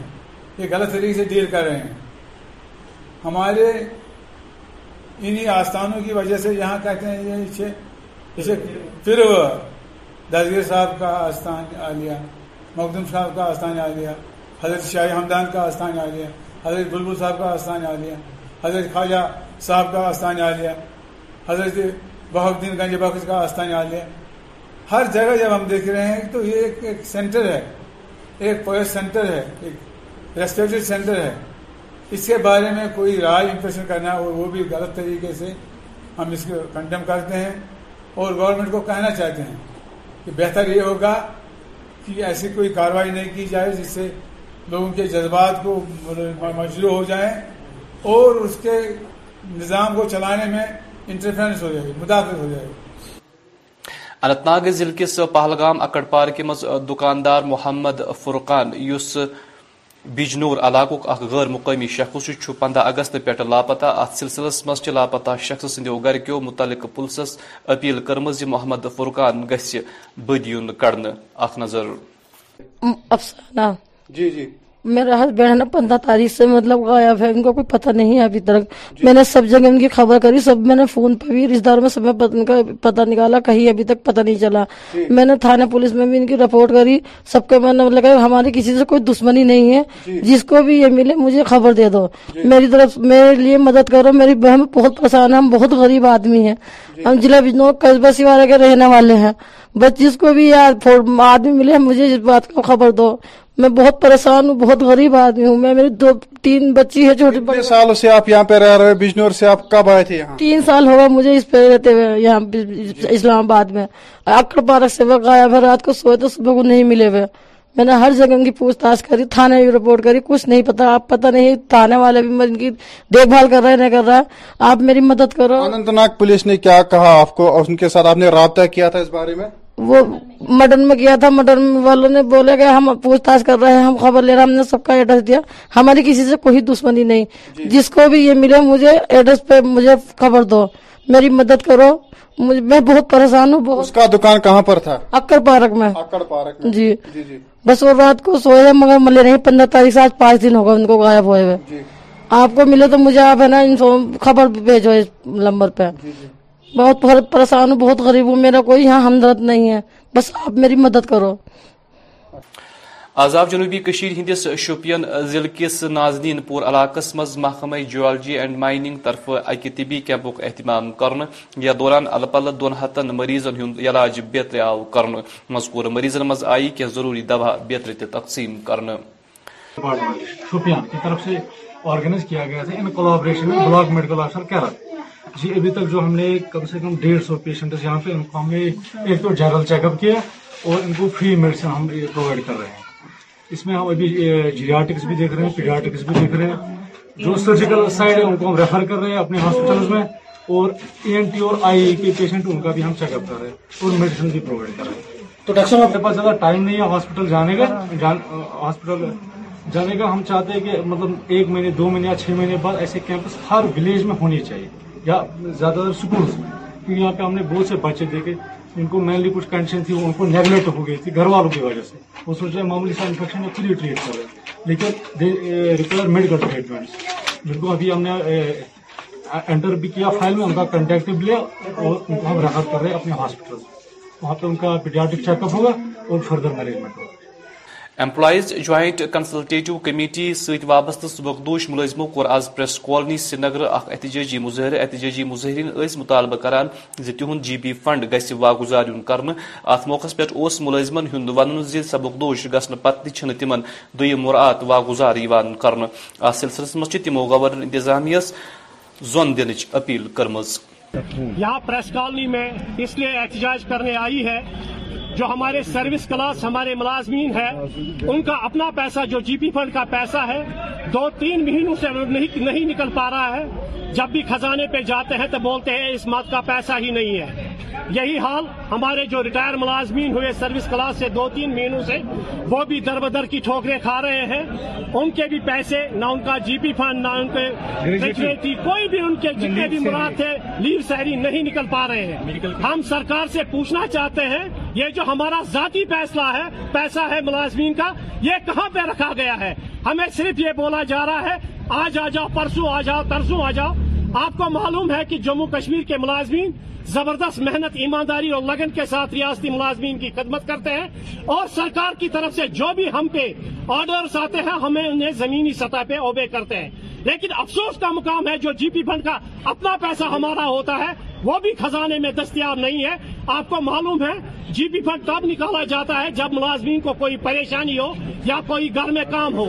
Speaker 10: یہ غلط طریقے سے ڈیل کر رہے ہیں ہمارے انہی آستانوں کی وجہ سے یہاں کہتے ہیں یہ جیسے پھر دازگیر صاحب کا آستان آ گیا مخدوم صاحب کا آستان آ گیا حضرت شاہ حمدان کا آستان آ گیا حضرت بلبل صاحب کا آستان آ گیا حضرت خواجہ صاحب کا آستان آ گیا حضرت بہت گنج بخش کا آستان عالیہ ہر جگہ جب ہم دیکھ رہے ہیں تو یہ ایک ایک سینٹر ہے ایک سینٹر ہے ایک سینٹر ہے اس کے بارے میں کوئی رائے امپریشن کرنا اور وہ بھی غلط طریقے سے ہم اس کو کنڈم کرتے ہیں اور گورنمنٹ کو کہنا چاہتے ہیں کہ بہتر یہ ہوگا کہ ایسی کوئی کاروائی نہیں کی جائے جس سے لوگوں کے جذبات کو مجلو ہو جائیں اور اس کے نظام کو چلانے میں ہو ہو جائے
Speaker 3: گی اننت ناگ ضلع کس پہلگام اکڑ پارکہ دکاندار محمد فرقان اس بجنور اخ غیر مقامی شخص پندہ اگست پہ لاپتہ ات سلسلس مز لاپتہ شخص سندو گرکیو متعلق پلسس اپیل کرمز محمد فرقان گھ بد یون کڑنے اخ نظر
Speaker 11: جی جی میرا ہے نا پندرہ تاریخ سے مطلب غائب ہے ان کو کوئی پتہ نہیں ہے ابھی تک میں نے سب جگہ ان کی خبر کری سب میں نے فون پہ بھی رشتے داروں میں سب ان کا پتہ نکالا کہیں ابھی تک پتہ نہیں چلا جی۔ میں نے تھانے پولیس میں بھی ان کی رپورٹ کری سب کے میں نے مطلب ہماری کسی سے کوئی دشمنی نہیں ہے جی۔ جس کو بھی یہ ملے مجھے خبر دے دو جی۔ میری طرف میرے لیے مدد کرو میری بہن بہت پریشان ہے ہم بہت غریب آدمی ہیں ہم ضلع بجنور قصبہ سوار کے رہنے والے ہیں بس جس کو بھی یار آدمی ملے مجھے اس بات کو خبر دو میں بہت پریشان ہوں بہت غریب آدمی ہوں میں دو تین بچی ہے
Speaker 3: بڑی سالوں سے آپ یہاں پہ رہ رہے بجنور سے آپ کب آئے تھے
Speaker 11: تین سال ہوا مجھے اس پہ رہتے ہوئے یہاں اسلام آباد میں آکڑ پارک سے وقت آیا رات کو سوئے تو صبح کو نہیں ملے ہوئے میں نے ہر جگہ ان کی پوچھ تاچھ کری تھا رپورٹ کری کچھ نہیں پتا آپ پتا نہیں تھانے والے بھی ان کی دیکھ بھال کر رہے نہیں کر رہا آپ میری مدد کرو
Speaker 3: اننت ناگ پولیس نے کیا کہا آپ کو اور ان کے ساتھ آپ نے رابطہ کیا تھا اس بارے
Speaker 11: میں وہ مٹن میں گیا تھا مٹن والوں نے بولے کہ ہم پوچھ تاچھ کر رہے ہیں ہم خبر لے رہے ہم نے سب کا ایڈریس دیا ہماری کسی سے کوئی دشمنی نہیں جی۔ جس کو بھی یہ ملے مجھے ایڈریس پہ مجھے خبر دو میری مدد کرو میں بہت پریشان ہوں اس
Speaker 3: کا دکان کہاں پر تھا
Speaker 11: اکڑ پارک میں پارک جی۔, جی،, جی بس وہ رات کو سوئے مگر ملے نہیں پندرہ تاریخ سے آج پانچ دن ہوگا ان کو غائب ہوئے ہوئے آپ کو ملے تو مجھے آپ ہے نا خبر بھیجو اس نمبر پہ بہت پریشان ہوں بہت غریب ہوں میرا کوئی یہاں ہمدرد نہیں ہے بس آپ میری مدد کرو
Speaker 3: عذاب جنوبی ہندس شوپین ضلع کس نازنین پور علاقہ محکمہ جیولجی اینڈ مائننگ طرف اکہ طبی کیمپک اہتمام کرنا یا دوران دون ہتن مریضن ہند علاج آو آؤ مذکور مریضن مز آئی کہ ضروری دوا بہتری تقسیم کرنا
Speaker 12: جی ابھی تک جو ہم نے کم سے کم ڈیڑھ سو پیشنٹ یہاں پہ ان کو ہم نے ایک تو جنرل چیک اپ کیا اور ان کو فری میڈیسن ہم پرووائڈ کر رہے ہیں اس میں ہم ابھی جیریاٹکس بھی دیکھ رہے ہیں پیڈیاٹکس بھی دیکھ رہے ہیں جو سرجیکل سائڈ ہے ان کو ہم ریفر کر رہے ہیں اپنے ہاسپٹلس میں اور اے این ٹی اور آئی e کے پیشنٹ ان کا بھی ہم چیک اپ کر رہے ہیں اور میڈیسن بھی پرووائڈ کر رہے ہیں تو ڈاکٹر صاحب پاس زیادہ ٹائم نہیں ہے ہاسپٹل جانے کا ہاسپٹل جانے کا ہم چاہتے ہیں کہ مطلب ایک مہینے دو مہینے یا چھ مہینے بعد ایسے کیمپس ہر ولیج میں ہونے چاہیے یا زیادہ تر اسکولس کیونکہ یہاں پہ ہم نے بہت سے بچے دیکھے جن کو مینلی کچھ کنڈیشن تھی وہ ان کو نیگلیکٹ ہو گئی تھی گھر والوں کی وجہ سے وہ سوچ رہے ہیں معمولی سا انفیکشن ہی ٹریٹ کر رہے لیکن ریکوائر میڈیکل ٹریٹمنٹس جن کو ابھی ہم نے انٹر eh, بھی کیا فائل میں ان کا کنٹیکٹ بھی لیا اور ان کو ہم ریفر کر رہے ہیں اپنے ہاسپٹل وہاں پہ ان کا پیڈیاٹک چیک اپ ہوگا اور فردر مینجمنٹ ہوگا
Speaker 3: ایمپلائیز جوائنٹ کنسلٹیٹو کمیٹی ست وابستہ سبکدوش ملزموں کور آز پریس کالونی سری نگر احتجاجی مظاہرہ احتجاجی مظاہرین اس مطالبہ کران زی تہد جی بی فنڈ گھس واگزار یون کر ات موقع پہ اس ملزمن ہند ون زی سبکدوش گھن پتہ تم دم مراعات واگزار کر ات سلسلس مز تمو گورنر انتظامیہ زون دن اپیل کرم یہاں پریس کالونی میں اس لیے احتجاج کرنے آئی ہے جو ہمارے سروس کلاس ہمارے ملازمین ہے ان کا اپنا پیسہ جو جی پی فنڈ کا پیسہ ہے دو تین مہینوں سے نہیں نکل پا رہا ہے جب بھی خزانے پہ جاتے ہیں تو بولتے ہیں اس مت کا پیسہ ہی نہیں ہے یہی حال ہمارے جو ریٹائر ملازمین ہوئے سروس کلاس سے دو تین مہینوں سے وہ بھی در بدر کی ٹھوکریں کھا رہے ہیں ان کے بھی پیسے نہ ان کا جی پی فنڈ نہ ان کے کوئی بھی ان کے جتنے بھی مراد تھے لیو سہری نہیں نکل پا رہے ہیں ہم سرکار سے پوچھنا چاہتے ہیں یہ جو جو ہمارا ذاتی فیصلہ ہے پیسہ ہے ملازمین کا یہ کہاں پہ رکھا گیا ہے ہمیں صرف یہ بولا جا رہا ہے آج آ جاؤ پرسوں آ جاؤ ترسوں آ جاؤ آپ کو معلوم ہے کہ جموں کشمیر کے ملازمین زبردست محنت ایمانداری اور لگن کے ساتھ ریاستی ملازمین کی خدمت کرتے ہیں اور سرکار کی طرف سے جو بھی ہم پہ آرڈرز آتے ہیں ہمیں انہیں زمینی سطح پہ اوبے کرتے ہیں لیکن افسوس کا مقام ہے جو جی پی فنڈ کا اپنا پیسہ ہمارا ہوتا ہے وہ بھی خزانے میں دستیاب نہیں ہے آپ کو معلوم ہے جی پی فنڈ تب نکالا جاتا ہے جب ملازمین کو کوئی پریشانی ہو یا کوئی گھر میں کام ہو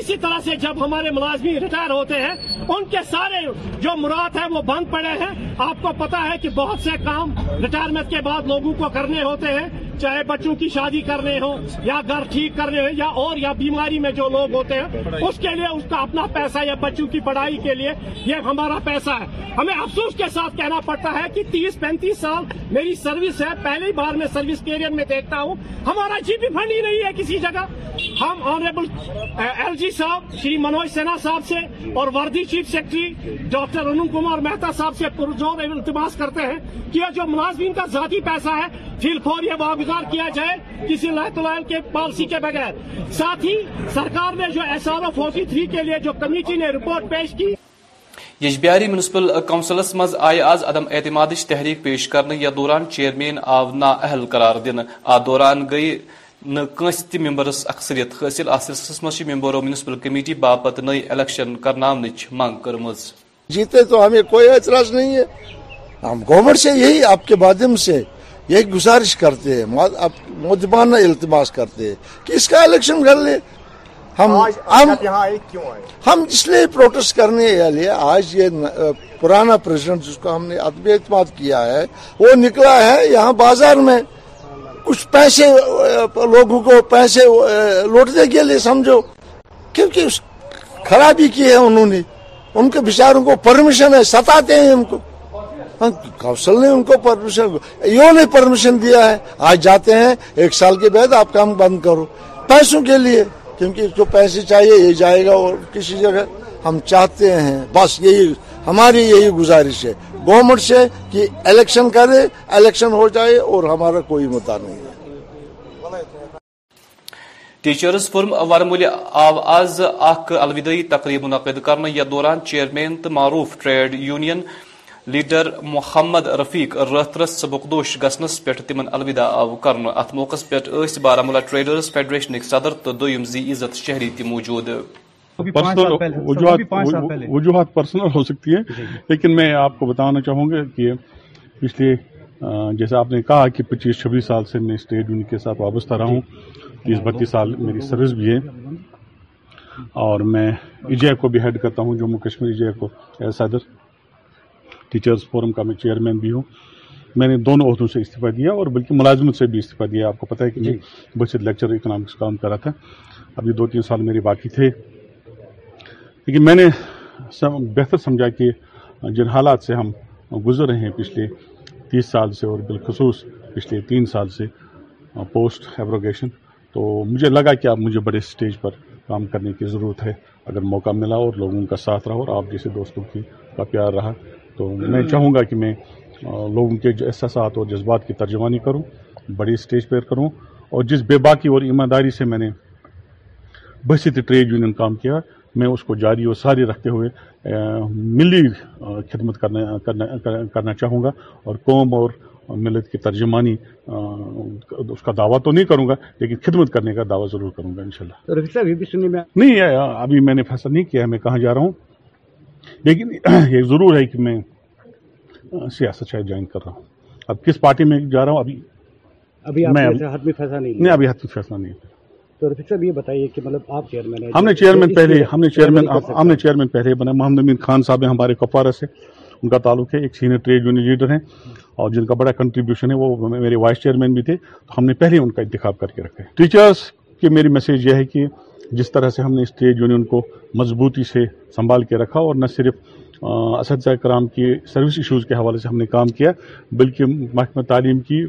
Speaker 3: اسی طرح سے جب ہمارے ملازمین ریٹائر ہوتے ہیں ان کے سارے جو مراد ہیں وہ بند پڑے ہیں آپ کو پتا ہے کہ بہت سے کام ریٹائرمنٹ کے بعد لوگوں کو کرنے ہوتے ہیں چاہے بچوں کی شادی کرنے ہو یا گھر ٹھیک کرنے ہو یا اور یا بیماری میں جو لوگ ہوتے ہیں اس کے لیے اس کا اپنا پیسہ یا بچوں کی پڑھائی کے لیے یہ ہمارا پیسہ ہے ہمیں افسوس کے ساتھ کہنا پڑتا ہے کہ تیس پینتیس سال میری سروس ہے پہلی بار میں سروس کیریئر میں دیکھتا ہوں ہمارا جی بھی فنڈ ہی نہیں ہے کسی جگہ ہم آنریبل ایل جی صاحب شری منوج سینا صاحب سے اور وردی چیف سیکرٹری ڈاکٹر انم کمار مہتا صاحب سے التماس کرتے ہیں کہ جو ملازمین کا ذاتی پیسہ ہے فیل فور یہ باغ گزار کیا جائے کسی لائت لائل کے پالیسی کے بغیر ساتھ ہی سرکار نے جو S R O forty three کے لیے جو کمیٹی نے رپورٹ پیش کی یجبیاری میونسپل کونسلس مز آئے آز عدم اعتماد تحریک پیش کرنے یا دوران چیئرمین آو نا اہل قرار دن آ دوران گئی نس تہ ممبرس اکثریت حاصل ات سلسلس مز ممبرو میونسپل کمیٹی باپت نئی الیکشن کرنان مانگ کرمز جیتے تو ہمیں کوئی اعتراض نہیں ہے ہم گورنمنٹ سے یہی آپ کے مادھیم سے یہ گزارش کرتے ہیں موجودہ التماس کرتے ہیں کہ اس کا الیکشن کر لیں ہم اس لیے پروٹیسٹ کرنے آج یہ پرانا پریزیڈنٹ جس کو ہم نے ادب اعتماد کیا ہے وہ نکلا ہے یہاں بازار میں کچھ پیسے لوگوں کو پیسے لوٹنے کے لیے سمجھو کیونکہ خرابی کی ہے انہوں نے ان کے بچاروں کو پرمیشن ہے ستاتے ہیں ان کو ہاں، کونسل نے ان کو پرمیشن یوں نے پرمیشن دیا ہے آج جاتے ہیں ایک سال کے بعد آپ کام بند کرو پیسوں کے لیے کیونکہ پیسے چاہیے یہ جائے گا اور کسی جگہ ہم چاہتے ہیں بس یہی ہماری یہی گزارش ہے گورنمنٹ سے کہ الیکشن کرے الیکشن ہو جائے اور ہمارا کوئی مدعا نہیں ہے ٹیچرس آز اخ الوداعی تقریب منعقد کرنے یا دوران چیئرمین تو معروف trade union leader Mohammad Rafiq رترس سبقدوش گسنس پہ تم الوداع آو کر ات موقع پہ بارہمولہ ٹریڈرز فیڈریشن صدر تو دویم زی عزت شہری تہ موجود
Speaker 8: وجوہات پرسنل ہو سکتی ہے جی، جی۔ لیکن میں آپ کو بتانا چاہوں گا کہ پچھلے جیسا آپ نے کہا کہ پچیس چھبیس سال سے میں اسٹیٹ یونین کے ساتھ وابستہ رہا ہوں تیس بتیس سال میری سروس بھی ہے اور میں ایجے کو بھی ہیڈ کرتا ہوں جموں کشمیر ایجے کو صدر ٹیچرز فورم کا میں چیئرمین بھی ہوں میں نے دونوں عہدوں سے استعفیٰ دیا اور بلکہ ملازمت سے بھی استعفیٰ دیا آپ کو پتہ ہے کہ میں جی۔ بچت لیکچر اکنامکس کام کر رہا تھا ابھی دو تین سال میرے باقی تھے لیکن میں نے بہتر سمجھا کہ جن حالات سے ہم گزر رہے ہیں پچھلے تیس سال سے اور بالخصوص پچھلے تین سال سے پوسٹ ایبروگیشن تو مجھے لگا کہ آپ مجھے بڑے سٹیج پر کام کرنے کی ضرورت ہے اگر موقع ملا اور لوگوں کا ساتھ رہا اور آپ جیسے دوستوں کی کا پیار رہا تو میں چاہوں گا کہ میں لوگوں کے احساسات اور جذبات کی ترجمانی کروں بڑی اسٹیج پر کروں اور جس بے باقی اور ایمانداری سے میں نے بحثیت ٹریڈ یونین کام کیا میں اس کو جاری اور ساری رکھتے ہوئے ملی خدمت کرنا کرنا چاہوں گا اور قوم اور ملت کی ترجمانی اس کا دعویٰ تو نہیں کروں گا لیکن خدمت کرنے کا دعویٰ ضرور کروں گا بھی شاء اللہ نہیں ابھی میں نے فیصلہ نہیں کیا میں کہاں جا رہا ہوں لیکن یہ ضرور ہے کہ میں سیاست شاید جوائن کر رہا ہوں اب کس پارٹی میں جا رہا ہوں ابھی ابھی میں فیصلہ نہیں تو رفیق صاحب یہ بتائیے کہ مطلب آپ ہم ہم ہم نے نے نے پہلے پہلے بنا محمد امین خان صاحب ہیں ہمارے کپوارہ سے ان کا تعلق ہے ایک سینئر ٹریڈ یونین لیڈر ہیں اور جن کا بڑا کنٹریبیوشن ہے وہ میرے وائس چیئرمین بھی تھے تو ہم نے پہلے ان کا انتخاب کر کے رکھے ٹیچرس کے میری میسیج یہ ہے کہ جس طرح سے ہم نے اسٹیٹ یونین کو مضبوطی سے سنبھال کے رکھا اور نہ صرف اساتذہ کرام کی سروس ایشوز کے حوالے سے ہم نے کام کیا بلکہ محکمہ تعلیم کی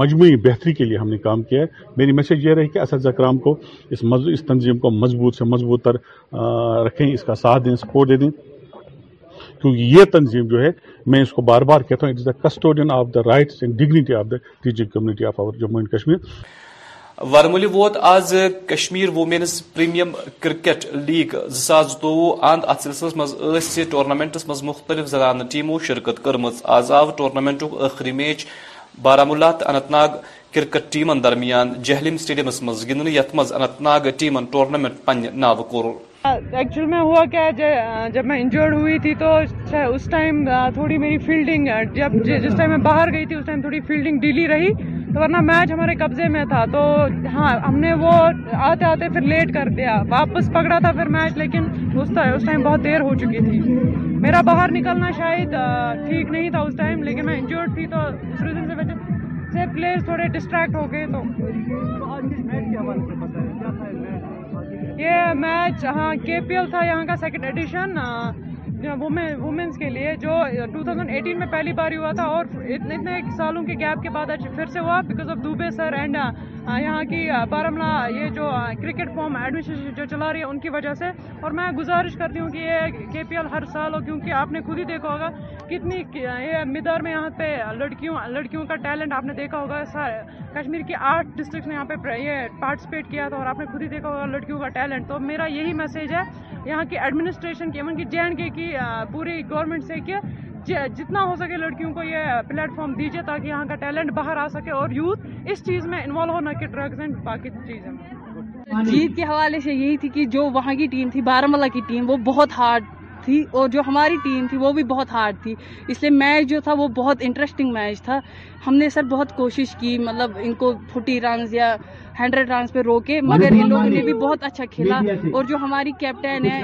Speaker 8: مجموعی بہتری کے لیے ہم نے کام کیا ہے میری میسیج یہ رہی کہ اساتذہ کرام کو اس تنظیم کو مضبوط سے مضبوط تر رکھیں اس کا ساتھ دیں سپورٹ دے دیں کیونکہ یہ تنظیم جو ہے میں اس کو بار بار کہتا ہوں it is the custodian of the rights and dignity of the teaching community of our Jammu and Kashmir
Speaker 3: وارمولی ووت آز Kashmir women's premium cricket league زاس زتوہ اند ات سلسلس مز ٹورنامنٹس مز مختلف زنانہ ٹیمو شرکت کرمز آز آو ٹورنامنٹ كخری میچ تو اننت ناگ کرکٹ ٹیمن درمیان جہلم سٹیڈیمس مز گندنہ یت مز انت ناگ ٹورنامنٹ پنہ ناو كو
Speaker 13: ایکچول میں ہوا کیا ہے جب میں انجورڈ ہوئی تھی تو اس ٹائم تھوڑی میری فیلڈنگ جب جس ٹائم میں باہر گئی تھی اس ٹائم تھوڑی فیلڈنگ ڈیلی رہی تو ورنہ میچ ہمارے قبضے میں تھا تو ہاں ہم نے وہ آتے آتے پھر لیٹ کر دیا واپس پکڑا تھا پھر میچ لیکن اس ٹائم بہت دیر ہو چکی تھی میرا باہر نکلنا شاید ٹھیک نہیں تھا اس ٹائم لیکن میں انجورڈ تھی تو اس ریزن سے وجہ سے پلیئر تھوڑے ڈسٹریکٹ ہو گئے تو یہ میچ ہاں کے پی ایل تھا یہاں کا سیکنڈ ایڈیشن وومنس کے لیے جو 2018 میں پہلی بار ہوا تھا اور اتنے سالوں کے گیپ کے بعد پھر سے ہوا because of Dubey sir and یہاں کی بارہ یہ جو کرکٹ فارم ایڈمنسٹریشن جو چلا رہی ہے ان کی وجہ سے اور میں گزارش کرتی ہوں کہ یہ کے پی ایل ہر سال ہو کیونکہ آپ نے خود ہی دیکھا ہوگا کتنی یہ مدار میں یہاں پہ لڑکیوں لڑکیوں کا ٹیلنٹ آپ نے دیکھا ہوگا کشمیر کی آٹھ ڈسٹرکٹ نے یہاں پہ یہ پارٹیسپیٹ کیا تھا اور آپ نے خود ہی دیکھا ہوگا لڑکیوں کا ٹیلنٹ تو میرا یہی میسیج ہے یہاں کی ایڈمنسٹریشن کی ایون کہ جے اینڈ کے کی پوری گورنمنٹ سے کہ جی، جتنا ہو سکے لڑکیوں کو یہ پلیٹ فارم دیجیے تاکہ یہاں کا ٹیلنٹ باہر آ سکے اور یوتھ اس چیز میں انوالو ہونا کہ ڈرگز اینڈ باقی چیزیں
Speaker 14: جیت کے حوالے سے یہی تھی کہ جو وہاں کی ٹیم تھی بارہ کی ٹیم وہ بہت ہارڈ تھی اور جو ہماری ٹیم تھی وہ بھی بہت ہارڈ تھی اس لیے میچ جو تھا وہ بہت انٹرسٹنگ میچ تھا ہم نے سر بہت کوشش کی مطلب ان کو فورٹی رنز یا ہنڈریڈ رنس پہ روکے مگر ان لوگوں نے بھی بہت اچھا کھیلا اور جو ہماری کیپٹن ہے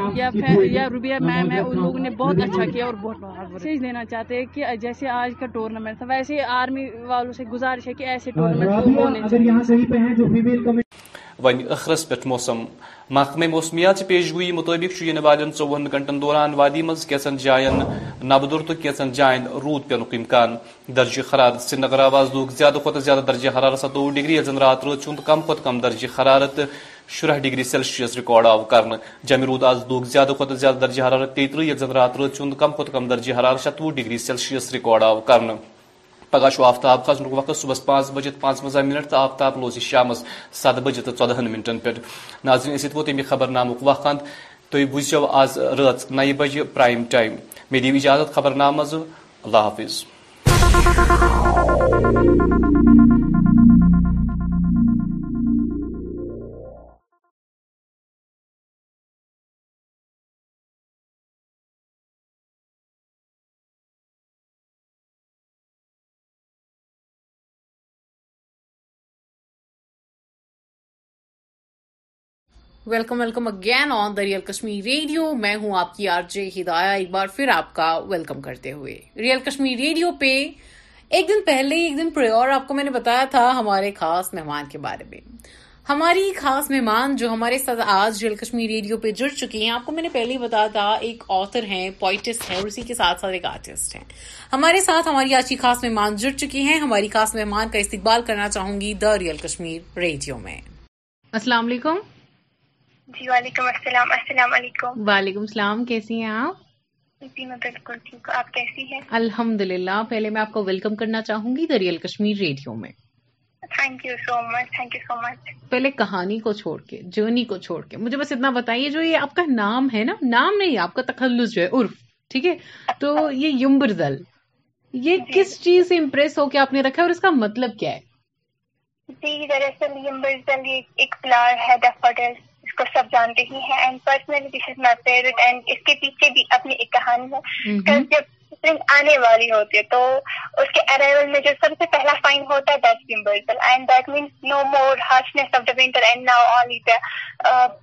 Speaker 14: یا روبیہ میم ہے ان لوگوں نے بہت اچھا کیا اور بہت میسج دینا چاہتے ہیں کہ جیسے آج کا ٹورنامنٹ تھا ویسے آرمی والوں سے گزارش ہے کہ ایسے ٹورنامنٹ ہونے چاہیے
Speaker 3: ون اخرس پہ موسم محکمہ موسمیات پیش گوئی مطابق یہ والن ژوہن گنٹن دوران وادی مز کیسن جائن نبدر تو کیسن جائن رود پی امکان درجہ حرارت سری نگر آواز لوگ زیادہ کھت زیادہ درجہ حرارت ستوہ ڈگری یعنی رات رات راض کم کھت کم درجہ حرارت شرہ ڈگری سیلسیس ریکارڈ آو کر جمہ رود آز لوگ زیادہ کھت زیادہ درجہ حرارت تیتر یس رات رات چھ کم کھت کم درجہ حرارت شتوہ ڈگری سیلسیس ریکارڈ آو کر پگہ چھ آفتاب کھسن وقت صبح پانچ بجے پانچونزہ منٹ تو آفتاب لوز یہ شام ست بجے تو چودہ منٹن پہ ناظرین اس ناز تمہ نامک وقت تھی بوزو آز رات نائ بجہ پرائم ٹائم مے ديو اجازت خبر نامہ اللہ حافظ
Speaker 14: welcome welcome again on the real Kashmir radio میں ہوں آپ کی آر جے ہدایا ایک بار پھر آپ کا ویلکم کرتے ہوئے ریئل کشمیر ریڈیو پہ ایک دن پہلے ایک دن پورے اور آپ کو میں نے بتایا تھا ہمارے خاص مہمان کے بارے میں ہماری خاص مہمان جو ہمارے ساتھ آج ریئل کشمیر ریڈیو پہ جڑ چکی ہیں آپ کو میں نے پہلے ہی بتایا تھا ایک آتھر ہیں پوائٹس ہیں اور اسی کے ساتھ ساتھ ایک آرٹسٹ ہیں ہمارے ساتھ ہماری آج کی خاص مہمان جڑ چکی ہیں ہماری خاص مہمان کا استقبال کرنا چاہوں گی دا ریئل کشمیر ریڈیو میں السلام علیکم جی
Speaker 15: وعلیکم السلام السلام علیکم
Speaker 14: وعلیکم
Speaker 15: السلام
Speaker 14: کیسی ہیں آپ جی میں
Speaker 15: بالکل ٹھیک ہوں آپ ہیں
Speaker 14: الحمد للہ پہلے میں آپ کو ویلکم کرنا چاہوں گی دریال کشمیر ریڈیو میں thank thank you you so so much much پہلے کہانی کو چھوڑ کے جرنی کو چھوڑ کے مجھے بس اتنا بتائیے جو یہ آپ کا نام ہے نا نام نہیں آپ کا تخلص جو ہے عرف ٹھیک ہے تو یہ یوم یہ جی۔ کس چیز سے امپریس ہو کے آپ نے رکھا اور اس کا مطلب کیا ہے جی دراصل
Speaker 15: ایک ہے کو سب جانتے ہی ہیں and personally this is my favourite and اس کے پیچھے بھی اپنی ایک کہانی ہے جب اسپرنگ آنے والی ہوتی ہے تو اس کے ارائیول میں جو سب سے پہلا فائن ہوتا ہے that member and that means no more harshness of the winter and now all the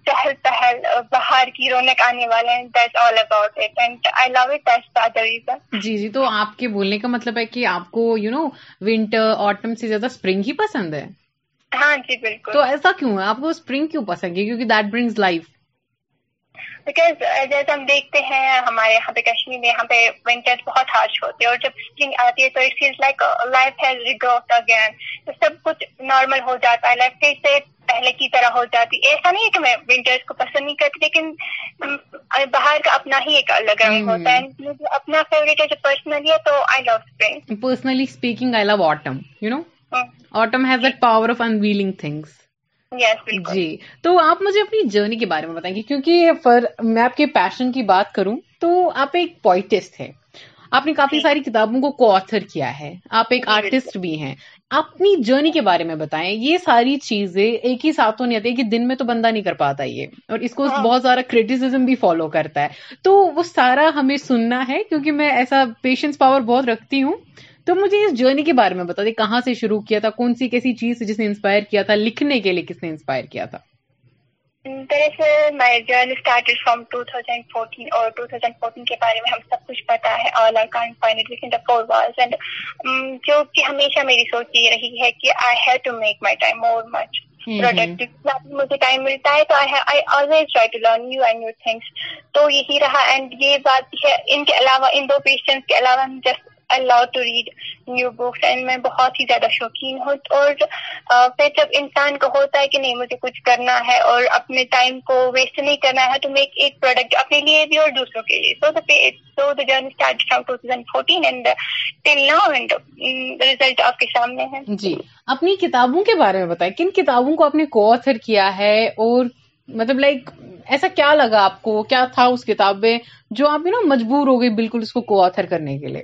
Speaker 15: پہل پہل uh, بہار کی رونق آنے والے ہیں that all about it and
Speaker 14: I love it that the other reason جی جی تو آپ کے بولنے کا مطلب ہے کہ آپ کو یو نو ونٹر آٹم سے زیادہ اسپرنگ ہی پسند ہے
Speaker 15: ہاں جی بالکل
Speaker 14: تو ایسا کیوں آپ کو اسپرنگ کیوں پسند ہے کیونکہ دیٹ برنگز لائف
Speaker 15: بیکاز جیسے ہم دیکھتے ہیں ہمارے یہاں پہ کشمیر میں یہاں پہ ونٹر بہت ہارش ہوتے ہیں اور جب اسپرنگ آتی ہے تو it like life has game تو سب کچھ نارمل ہو جاتا ہے لائف سے پہلے کی طرح ہو جاتی ایسا نہیں ہے کہ میں ونٹرس کو پسند نہیں کرتی لیکن باہر کا اپنا ہی ایک الگ ہوتا ہے اپنا فیوریٹ ہے جو پرسنلی ہے تو I love spring
Speaker 14: personally speaking I love autumn you know autumn has power of unveiling things
Speaker 15: جی
Speaker 14: تو آپ مجھے اپنی جرنی کے بارے میں بتائیں گے کیونکہ میں آپ کے پیشن کی بات کروں تو آپ ایک پوئٹسٹ ہے آپ نے کافی جی۔ ساری کتابوں کو کو آتھر کیا ہے آپ ایک جی، آرٹسٹ بھی ہیں آپ جرنی کے بارے میں بتائیں یہ ساری چیزیں ایک ہی ساتھ ہونے آتی ہے کہ دن میں تو بندہ نہیں کر پاتا یہ اور اس کو ہاں۔ بہت سارا کریٹیسم بھی فالو کرتا ہے تو وہ سارا ہمیں سننا ہے کیونکہ میں ایسا پیشنس پاور بہت رکھتی ہوں تو مجھے اس جرنی کے بارے میں بتا دیں کہاں سے شروع کیا تھا کون سی کیسی چیز جس نے
Speaker 15: نے انسپائر انسپائر کیا کیا تھا لکھنے
Speaker 14: کے لیے کس میں ہم
Speaker 15: سب کچھ mm, جو ہمیشہ میری سوچ یہ رہی ہے to read new books and میں بہت ہی زیادہ شوقین ہوں اور پھر جب انسان کو ہوتا ہے کہ نہیں مجھے کچھ کرنا ہے اور اپنے ٹائم کو ویسٹ نہیں کرنا ہے تو ایک پروڈکٹ اپنے لیے بھی اور دوسروں کے لیے so so the journey start from two thousand fourteen and and
Speaker 14: till now result آپ کے سامنے ہے جی اپنی کتابوں کے بارے میں بتائیں کن کتابوں کو آپ نے کو آتھر کیا ہے اور مطلب لائک ایسا کیا لگا آپ کو کیا تھا اس کتاب میں جو آپ نا مجبور ہو گئی بالکل اس کو کو آتھر کرنے کے لیے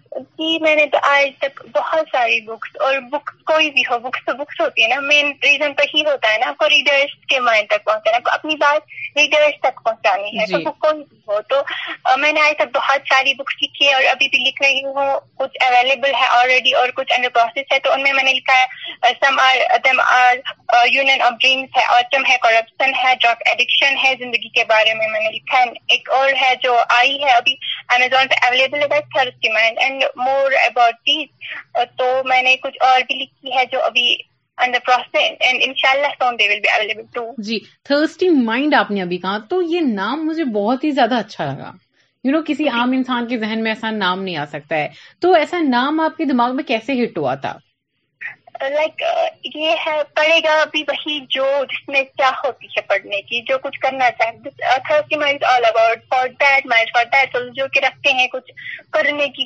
Speaker 15: جی میں نے تو آج تک بہت ساری بکس اور بکس کوئی بھی ہو بکس تو بکس ہوتی ہے نا مین ریزن تو ہی ہوتا ہے نا آپ کو ریڈرس کے مائنڈ تک پہنچانا کو اپنی بات ریڈرس تک پہنچانی ہے تو بک جی۔ کوئی بھی ہو تو میں نے آج تک بہت ساری بکس لکھی ہے اور ابھی بھی لکھ رہی ہوں کچھ اویلیبل ہے آلریڈی اور کچھ انڈر پروسیس ہے تو ان میں میں نے لکھا ہے some are them are union of dreams ہے آٹم ہے کرپشن ہے ڈرگ ایڈکشن ہے زندگی کے بارے میں میں نے لکھا ہے ایک اور ہے جو آئی ہے ابھی امیزون پہ اویلیبل ہے بیٹ تھرس کے mind and Uh, more about جو مائنڈ جی،
Speaker 14: آپ نے ابھی کہا تو یہ نام مجھے بہت ہی زیادہ اچھا لگا یو نو کسی عام انسان کے ذہن میں ایسا نام نہیں آ سکتا ہے تو ایسا نام آپ کے دماغ میں کیسے ہٹ ہوا تھا
Speaker 15: لائک یہ ہے پڑھے گا بھی وہی جو جس میں کیا ہوتی ہے پڑھنے کی جو کچھ کرنا چاہے رکھتے ہیں کچھ کرنے کی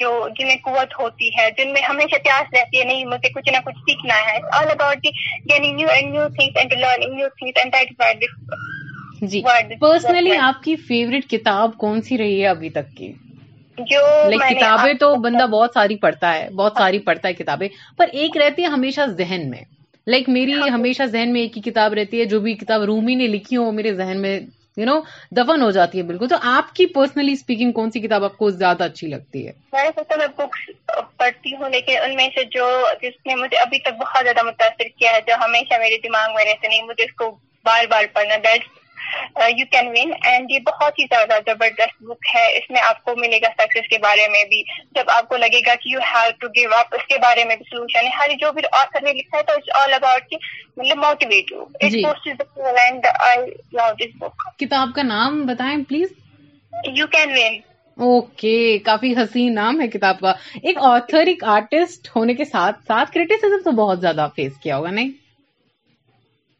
Speaker 15: جو جنہیں قوت ہوتی ہے جن میں ہمیشہ پیاس رہتی ہے نہیں مجھے کچھ نہ کچھ سیکھنا ہے all about the new new new and and and learning that personally
Speaker 14: آپ کی فیوریٹ کتاب کون سی رہی ہے ابھی تک کی لائک کتابیں تو بندہ بہت ساری پڑھتا ہے بہت ہاں ساری پڑھتا ہے کتابیں پر ایک رہتی ہے ہمیشہ ذہن میں لائک میری ہاں۔ ہمیشہ ذہن میں ایک ہی کتاب رہتی ہے جو بھی کتاب رومی نے لکھی ہو میرے ذہن میں یو نو دفن ہو جاتی ہے بالکل تو آپ کی پرسنلی اسپیکنگ کون سی کتاب آپ کو
Speaker 15: زیادہ اچھی
Speaker 14: لگتی
Speaker 15: ہے میں سب بکس پڑھتی ہوں لیکن ان میں سے جو جس نے مجھے ابھی تک بہت زیادہ متاثر کیا ہے جو ہمیشہ میرے دماغ میں رہتے نہیں مجھے اس کو بار بار یو کین ون اینڈ یہ بہت ہی زیادہ زبردست بک ہے اس میں آپ کو ملے گا سکسیز کے بارے میں بھی جب آپ کو لگے گا کہ you have to give up اس کے بارے میں بھی سولوشن ہر یعنی جو بھی نے لکھا ہے تو اٹس آل اباؤٹ مطلب موٹیویٹ جی۔
Speaker 14: بک کتاب کا نام بتائیں please
Speaker 15: you can win
Speaker 14: okay کافی حسین نام ہے کتاب کا ایک آتھر ایک آرٹسٹ ہونے کے ساتھ ساتھ کریٹیسزم تو بہت زیادہ فیس کیا ہوگا نہیں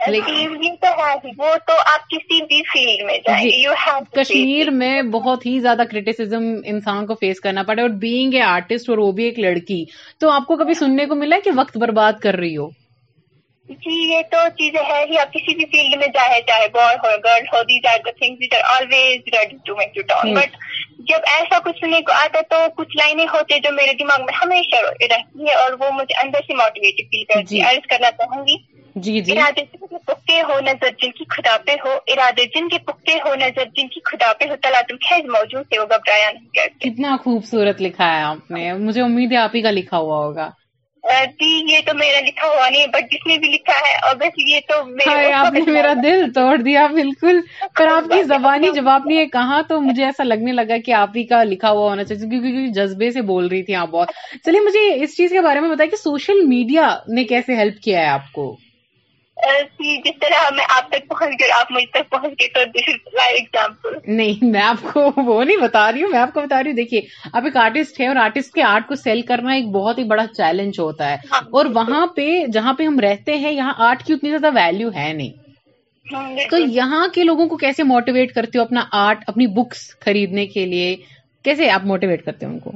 Speaker 15: وہ تو آپ کسی بھی فیلڈ میں جائیں جی.
Speaker 14: کشمیر میں بہت ہی زیادہ کریٹیسم انسان کو فیس کرنا پڑے اور بینگ اے آرٹسٹ اور وہ بھی ایک لڑکی تو آپ کو کبھی سننے کو ملا کہ وقت برباد کر رہی ہو
Speaker 15: جی یہ تو چیزیں ہے ہی آپ کسی بھی فیلڈ میں جائے چاہے بوائے ہو گرل ہو these are the thing which are always ready to make you but جب ایسا کچھ سننے کو آتا تو کچھ لائنیں ہوتی جو میرے دماغ میں ہمیشہ رہتی ہے اور وہ مجھے اندر سے موٹیویٹ فیل کرتی جی. ہے
Speaker 14: جی جی ارادے جن کے پکے ہو نظر
Speaker 15: جن کی خدا پہ ہو ارادے جن کے پکے ہو نظر جن کی خدا پہ ہو خیز موجود سے نہیں کرتے
Speaker 14: کتنا خوبصورت لکھا ہے آپ نے مجھے امید ہے آپ ہی کا لکھا ہوا ہوگا
Speaker 15: جی، یہ تو میرا لکھا ہوا نہیں بٹ جس نے بھی لکھا ہے اور بس یہ تو
Speaker 14: آپ نے میرا دل توڑ دیا بالکل پر آپ کی زبانی جب آپ نے یہ کہا تو مجھے ایسا لگنے لگا کہ آپ ہی کا لکھا ہوا ہونا چاہیے کیونکہ جذبے سے بول رہی تھی آپ بہت چلیے مجھے اس چیز کے بارے میں بتایا کہ سوشل میڈیا نے کیسے ہیلپ کیا ہے آپ کو نہیں میں آپ کو وہ نہیں بتا رہی ہوں میں آپ کو بتا رہی ہوں دیکھیے آپ ایک آرٹسٹ ہے ہاں۔ اور وہاں پہ جہاں پہ ہم رہتے ہیں یہاں آرٹ کی اتنی زیادہ ویلو ہے نہیں ہاں، تو یہاں کے لوگوں کو کیسے موٹیویٹ کرتے ہو اپنا آرٹ اپنی بکس خریدنے کے لیے کیسے آپ موٹیویٹ کرتے ان کو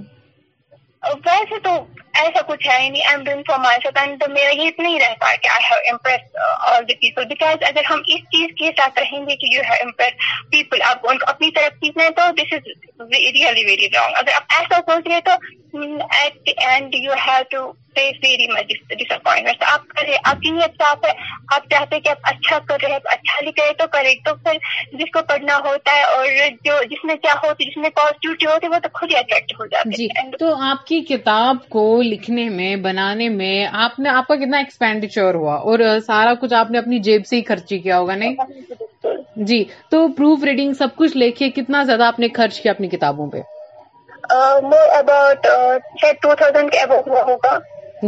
Speaker 14: ویسے تو
Speaker 15: ایسا کچھ ہے نہیں I doing for myself and میرا یہ اتنا ہی رہتا ہے کہ I have impress all the people because اگر ہم اس چیز کے ساتھ رہیں گے کہ یو ہیو امپریس پیپل آپ ان کو اپنی طرف سیکھنا ہے تو this is really very wrong اگر آپ ایسا سوچ رہے تو at the end you have to face very much disappointment آپ کریں آپ کی نیت صاف ہے آپ چاہتے ہیں کہ آپ اچھا کر رہے ہیں اچھا لکھ رہے تو کریں تو پھر جس کو پڑھنا ہوتا ہے اور جو جس میں کیا ہوتی جس میں پازیٹیوٹی ہوتی ہے وہ تو خود ہی اٹریکٹ ہو جاتی جی. ہے تو آپ کی کتاب کو لکھنے میں بنانے میں آپ نے آپ کا کتنا ایکسپینڈیچر ہوا اور سارا کچھ آپ نے اپنی جیب سے ہی خرچ کیا ہوگا نہیں جی تو پروف ریڈنگ سب کچھ لے کے کتنا زیادہ آپ نے خرچ کیا اپنی کتابوں پہ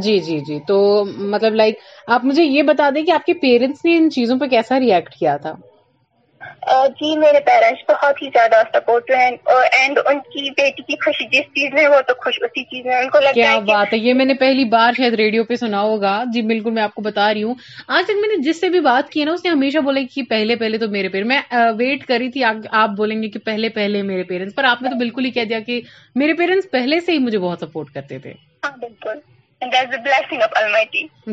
Speaker 15: جی جی جی تو مطلب لائک آپ مجھے یہ بتا دیں کہ آپ کے پیرنٹس نے ان چیزوں پہ کیسا ریئیکٹ کیا تھا جی میرے پیرنٹس بہت ہی زیادہ سپورٹ ہیں اینڈ ان کی بیٹی کی خوشی جس چیز میں وہ تو خوش اسی چیز میں ان کو لگتا کیا بات ہے یہ میں نے پہلی بار شاید ریڈیو پہ سنا ہوگا جی بالکل میں آپ کو بتا رہی ہوں آج تک میں نے جس سے بھی بات کی ہے اس نے ہمیشہ بولا کہ پہلے پہلے تو میرے پیریٹ میں ویٹ کری تھی آپ بولیں گے کہ پہلے پہلے میرے پیرنٹس پر آپ نے تو بالکل ہی کہہ دیا کہ میرے پیرنٹس پہلے سے ہی مجھے بہت سپورٹ کرتے تھے ہاں،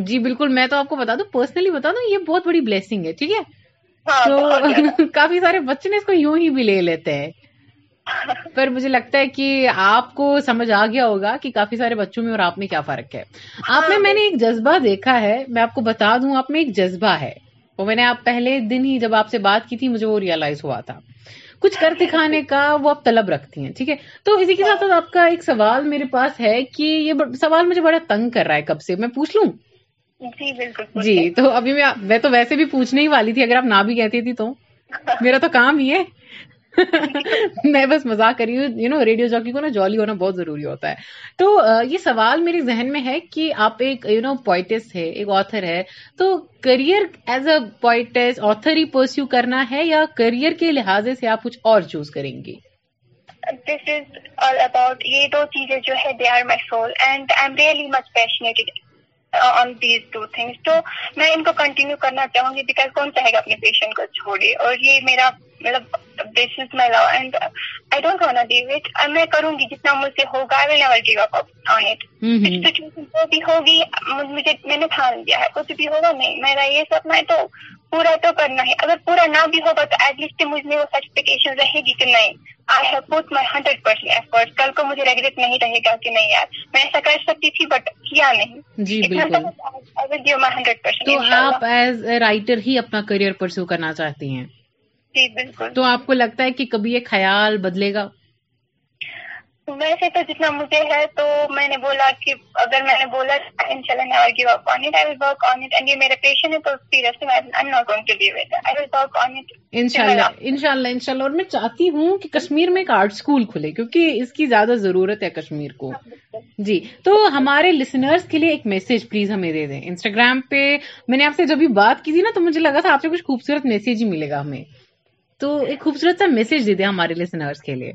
Speaker 15: جی بالکل میں تو آپ کو بتا دوں پرسنلی بتا دوں یہ بہت بڑی بلیسنگ ہے ٹھیک ہے ہاں، تو کافی سارے بچے نے اس کو یوں ہی بھی لے لیتے ہیں پر مجھے لگتا ہے کہ آپ کو سمجھ آ گیا ہوگا کہ کافی سارے بچوں میں اور آپ میں کیا فرق ہے ہاں، آپ میں میں نے ایک جذبہ دیکھا ہے میں آپ کو بتا دوں آپ میں ایک جذبہ ہے وہ میں نے آپ پہلے دن ہی جب آپ سے بات کی تھی مجھے وہ ریئلائز ہوا تھا کچھ کر دکھانے کا وہ آپ طلب رکھتی ہیں ٹھیک ہے تو اسی کے ساتھ آپ کا ایک سوال میرے پاس ہے کہ یہ سوال مجھے بڑا تنگ کر رہا ہے کب سے میں پوچھ لوں جی بالکل جی تو ابھی میں پوچھنے ہی والی تھی اگر آپ نہ بھی کہتی تھی تو میرا تو کام ہی ہے میں بس مزاق کری ہوں یو نو ریڈیو جاکی کو نا جولی ہونا بہت ضروری ہوتا ہے تو یہ سوال میرے ذہن میں ہے کہ آپ ایک یو نو پوائٹس ہے ایک آتھر ہے تو career as a points author ہی پرسو کرنا ہے یا کریئر کے لحاظے سے آپ کچھ اور چوز کریں گے آن دیز ٹو تھنگس تو میں ان کو کنٹینیو کرنا چاہوں گی بیکاز کون چاہے گا اپنے پیشنٹ کو چھوڑے اور یہ میرا مطلب بزنس میں لاؤ اینڈ آئی ڈونٹ ہونا ڈی وٹ میں کروں گی جتنا مجھ سے ہوگا I will never give up on it situation جو بھی ہوگی مجھے میں نے تھان دیا ہے کچھ بھی ہوگا نہیں میرا یہ سپنا ہے تو پورا تو کرنا ہے اگر پورا نہ بھی ہوگا تو ایٹ لیسٹ مجھے رہے گی کہ نہیں I have put my hundred percent effort کل کو مجھے ریگریٹ نہیں رہے گا کہ نہیں یار میں ایسا کر سکتی تھی بٹ کیا نہیں جیو مائی ہنڈریڈ آپ ایز اے رائٹر ہی اپنا کریئر پرسو کرنا چاہتی ہیں جی بالکل تو آپ کو لگتا ہے کہ کبھی یہ خیال بدلے گا ویسے تو جتنا مجھے ہے تو میں نے بولا کہ اگر میں نے بولا ان شاء اللہ میرا پیشن ہے تو ان شاء اللہ شاء اللہ اور میں چاہتی ہوں کہ کشمیر میں ایک آرٹ اسکول کھلے کیونکہ اس کی زیادہ ضرورت ہے کشمیر کو جی تو ہمارے لسنرس کے لیے ایک میسج پلیز ہمیں دے دیں انسٹاگرام پہ میں نے آپ سے جب بھی بات کی تھی نا تو مجھے لگا تھا آپ سے کچھ خوبصورت میسج ہی ملے گا ہمیں تو ایک خوبصورت سا میسج دے دیں ہمارے لسنرس کے لیے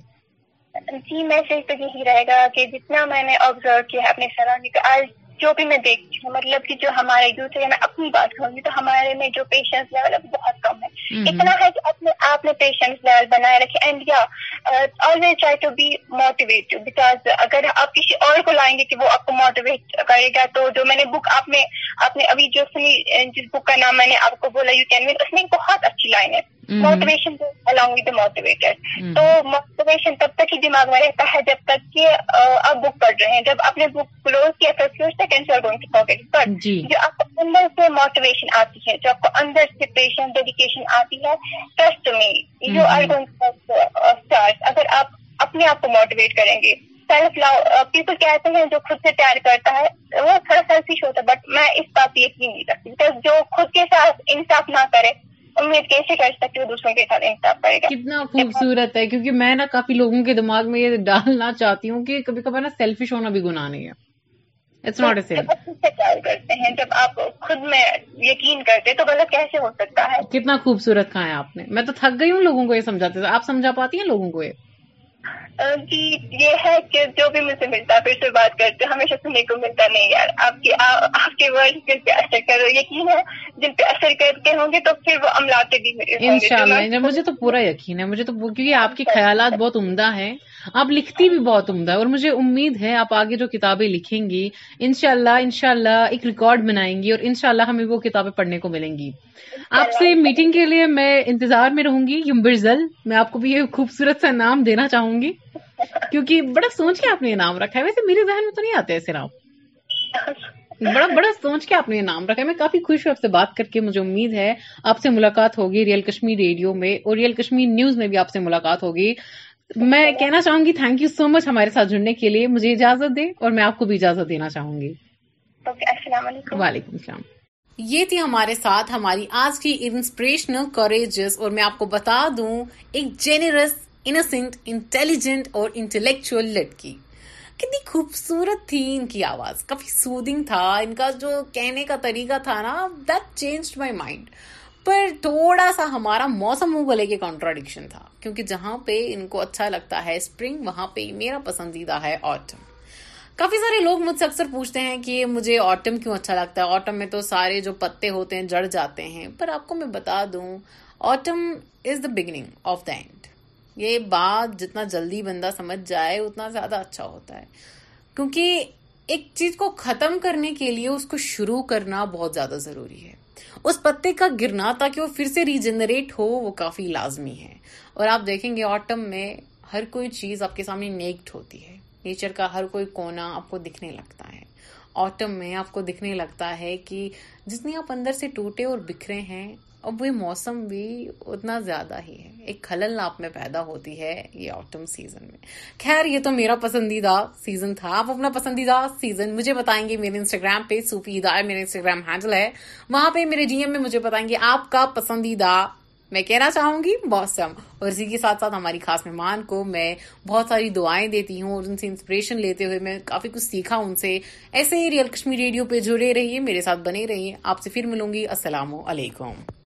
Speaker 15: جی میں تو یہی رہے گا کہ جتنا میں نے آبزرو کیا ہے اپنے سراؤنڈنگ آج جو بھی میں دیکھتی ہوں مطلب کہ جو ہمارے یوتھ ہے میں اپنی بات کروں گی تو ہمارے میں جو پیشنس لیول ہے بہت کم ہے اتنا ہے کہ اپنے آپ نے پیشنٹ لیول بنائے رکھے اینڈ یا always try to be motivate because اگر آپ کسی اور کو لائیں گے کہ وہ آپ کو موٹیویٹ کرے گا تو جو میں نے بک آپ نے آپ نے ابھی جو سنی جس بک کا نام میں نے آپ کو بولا یو کین وین اس میں بہت اچھی لائن ہے موٹیویشن الانگ ود موٹیویٹر تو موٹیویشن تب تک ہی دماغ میں رہتا ہے جب تک کہ آپ بک پڑھ رہے ہیں جب آپ نے بک کلوز کیا تو فیو سیکنڈ پاکٹ پر جو آپ کو اندر سے موٹیویشن آتی ہے جو آپ کو اندر سے پیشنٹ آتی ہے ٹرسٹ یو آر اگر آپ آپ اپنے کو موٹیویٹ کریں گے سیلف لو پیپل کہتے ہیں جو خود سے پیار کرتا ہے وہ تھوڑا سیلفش ہوتا ہے بٹ میں اس بات پہ یقین نہیں کرتی جو خود کے ساتھ انصاف نہ کرے امید کیسے کر سکتی ہوں دوسروں کے ساتھ انصاف کتنا خوبصورت ہے کیونکہ میں نا کافی لوگوں کے دماغ میں یہ ڈالنا چاہتی ہوں کہ کبھی کبھی نا سیلفش ہونا بھی گناہ نہیں ہے اٹس ناٹ کرتے ہیں جب آپ خود میں یقین کرتے تو غلط کیسے ہو سکتا ہے کتنا خوبصورت ہے آپ نے میں تو تھک گئی ہوں لوگوں کو یہ سمجھاتے آپ سمجھا پاتی ہیں لوگوں کو یہ جی، یہ ہے کہ جو بھی مجھ سے ملتا پھر سے بات کرتے ہمیشہ سننے کو ملتا نہیں یار آپ کے ورڈ جن جن پہ پہ اثر اثر کرو یقین ہے کے ہوں گے تو پھر وہ املاتے بھی ان شاء اللہ مجھے تو پورا یقین ہے مجھے تو کیونکہ آپ کے خیالات بہت عمدہ ہیں آپ لکھتی بھی بہت عمدہ ہے اور مجھے امید ہے آپ آگے جو کتابیں لکھیں گی انشاءاللہ انشاءاللہ ایک ریکارڈ بنائیں گی اور انشاءاللہ ہمیں وہ کتابیں پڑھنے کو ملیں گی آپ سے میٹنگ کے لیے میں انتظار میں رہوں گی یمبرزل میں آپ کو بھی یہ خوبصورت سا نام دینا چاہوں گی کیونکہ بڑا سوچ کے آپ نے یہ نام رکھا ہے ویسے میرے ذہن میں تو نہیں آتے ایسے نام بڑا بڑا سوچ کے آپ نے یہ نام رکھا ہے میں کافی خوش ہوں آپ سے بات کر کے مجھے امید ہے آپ سے ملاقات ہوگی ریئل کشمیر ریڈیو میں اور ریئل کشمیر نیوز میں بھی آپ سے ملاقات ہوگی میں کہنا چاہوں گی تھینک یو سو مچ ہمارے ساتھ جڑنے کے لیے مجھے اجازت دے اور میں آپ کو بھی اجازت دینا چاہوں گی السلام علیکم وعلیکم السلام یہ تھی ہمارے ساتھ ہماری آج کی انسپریشنل کوریجز اور میں آپ کو بتا دوں ایک جینرس انسنٹ انٹیلیجنٹ اور انٹلیکچل لڑکی کتنی خوبصورت تھی ان کی آواز کافی سودنگ تھا ان کا جو کہنے کا طریقہ تھا نا دیٹ چینج مائی مائنڈ پر تھوڑا سا ہمارا موسم ہو گلے کے کانٹراڈکشن تھا کیونکہ جہاں پہ ان کو اچھا لگتا ہے اسپرنگ وہاں پہ میرا پسندیدہ ہے آٹم کافی سارے لوگ مجھ سے اکثر پوچھتے ہیں کہ یہ مجھے آٹم کیوں اچھا لگتا ہے آٹم میں تو سارے جو پتے ہوتے ہیں جڑ جاتے ہیں پر آپ کو میں بتا دوں autumn is the beginning of the end یہ بات جتنا جلدی بندہ سمجھ جائے اتنا زیادہ اچھا ہوتا ہے کیونکہ ایک چیز کو ختم کرنے کے لیے اس کو شروع کرنا بہت زیادہ ضروری ہے اس پتے کا گرنا تاکہ وہ پھر سے ریجنریٹ ہو وہ کافی لازمی ہے اور آپ دیکھیں گے آٹم میں ہر کوئی چیز آپ کے سامنے نیکڈ ہوتی ہے نیچر کا ہر کوئی کونا آپ کو دکھنے لگتا ہے آٹم میں آپ کو دکھنے لگتا ہے کہ جتنے آپ اندر سے ٹوٹے اور بکھرے ہیں اب وہ موسم بھی اتنا زیادہ ہی ہے ایک خلل آپ میں پیدا ہوتی ہے یہ آٹم سیزن میں خیر یہ تو میرا پسندیدہ سیزن تھا آپ اپنا پسندیدہ سیزن مجھے بتائیں گے میرے انسٹاگرام پہ سوفی میرے انسٹاگرام ہینڈل ہے وہاں پہ میرے ڈی ایم میں مجھے بتائیں گے آپ کا پسندیدہ میں کہنا چاہوں گی بہت سم اور اسی کے ساتھ ساتھ ہماری خاص مہمان کو میں بہت ساری دعائیں دیتی ہوں اور ان سے انسپریشن لیتے ہوئے میں کافی کچھ سیکھا ان سے ایسے ہی ریئل کشمیر ریڈیو پہ جڑے رہیے میرے ساتھ بنے رہیے آپ سے پھر ملوں گی السلام علیکم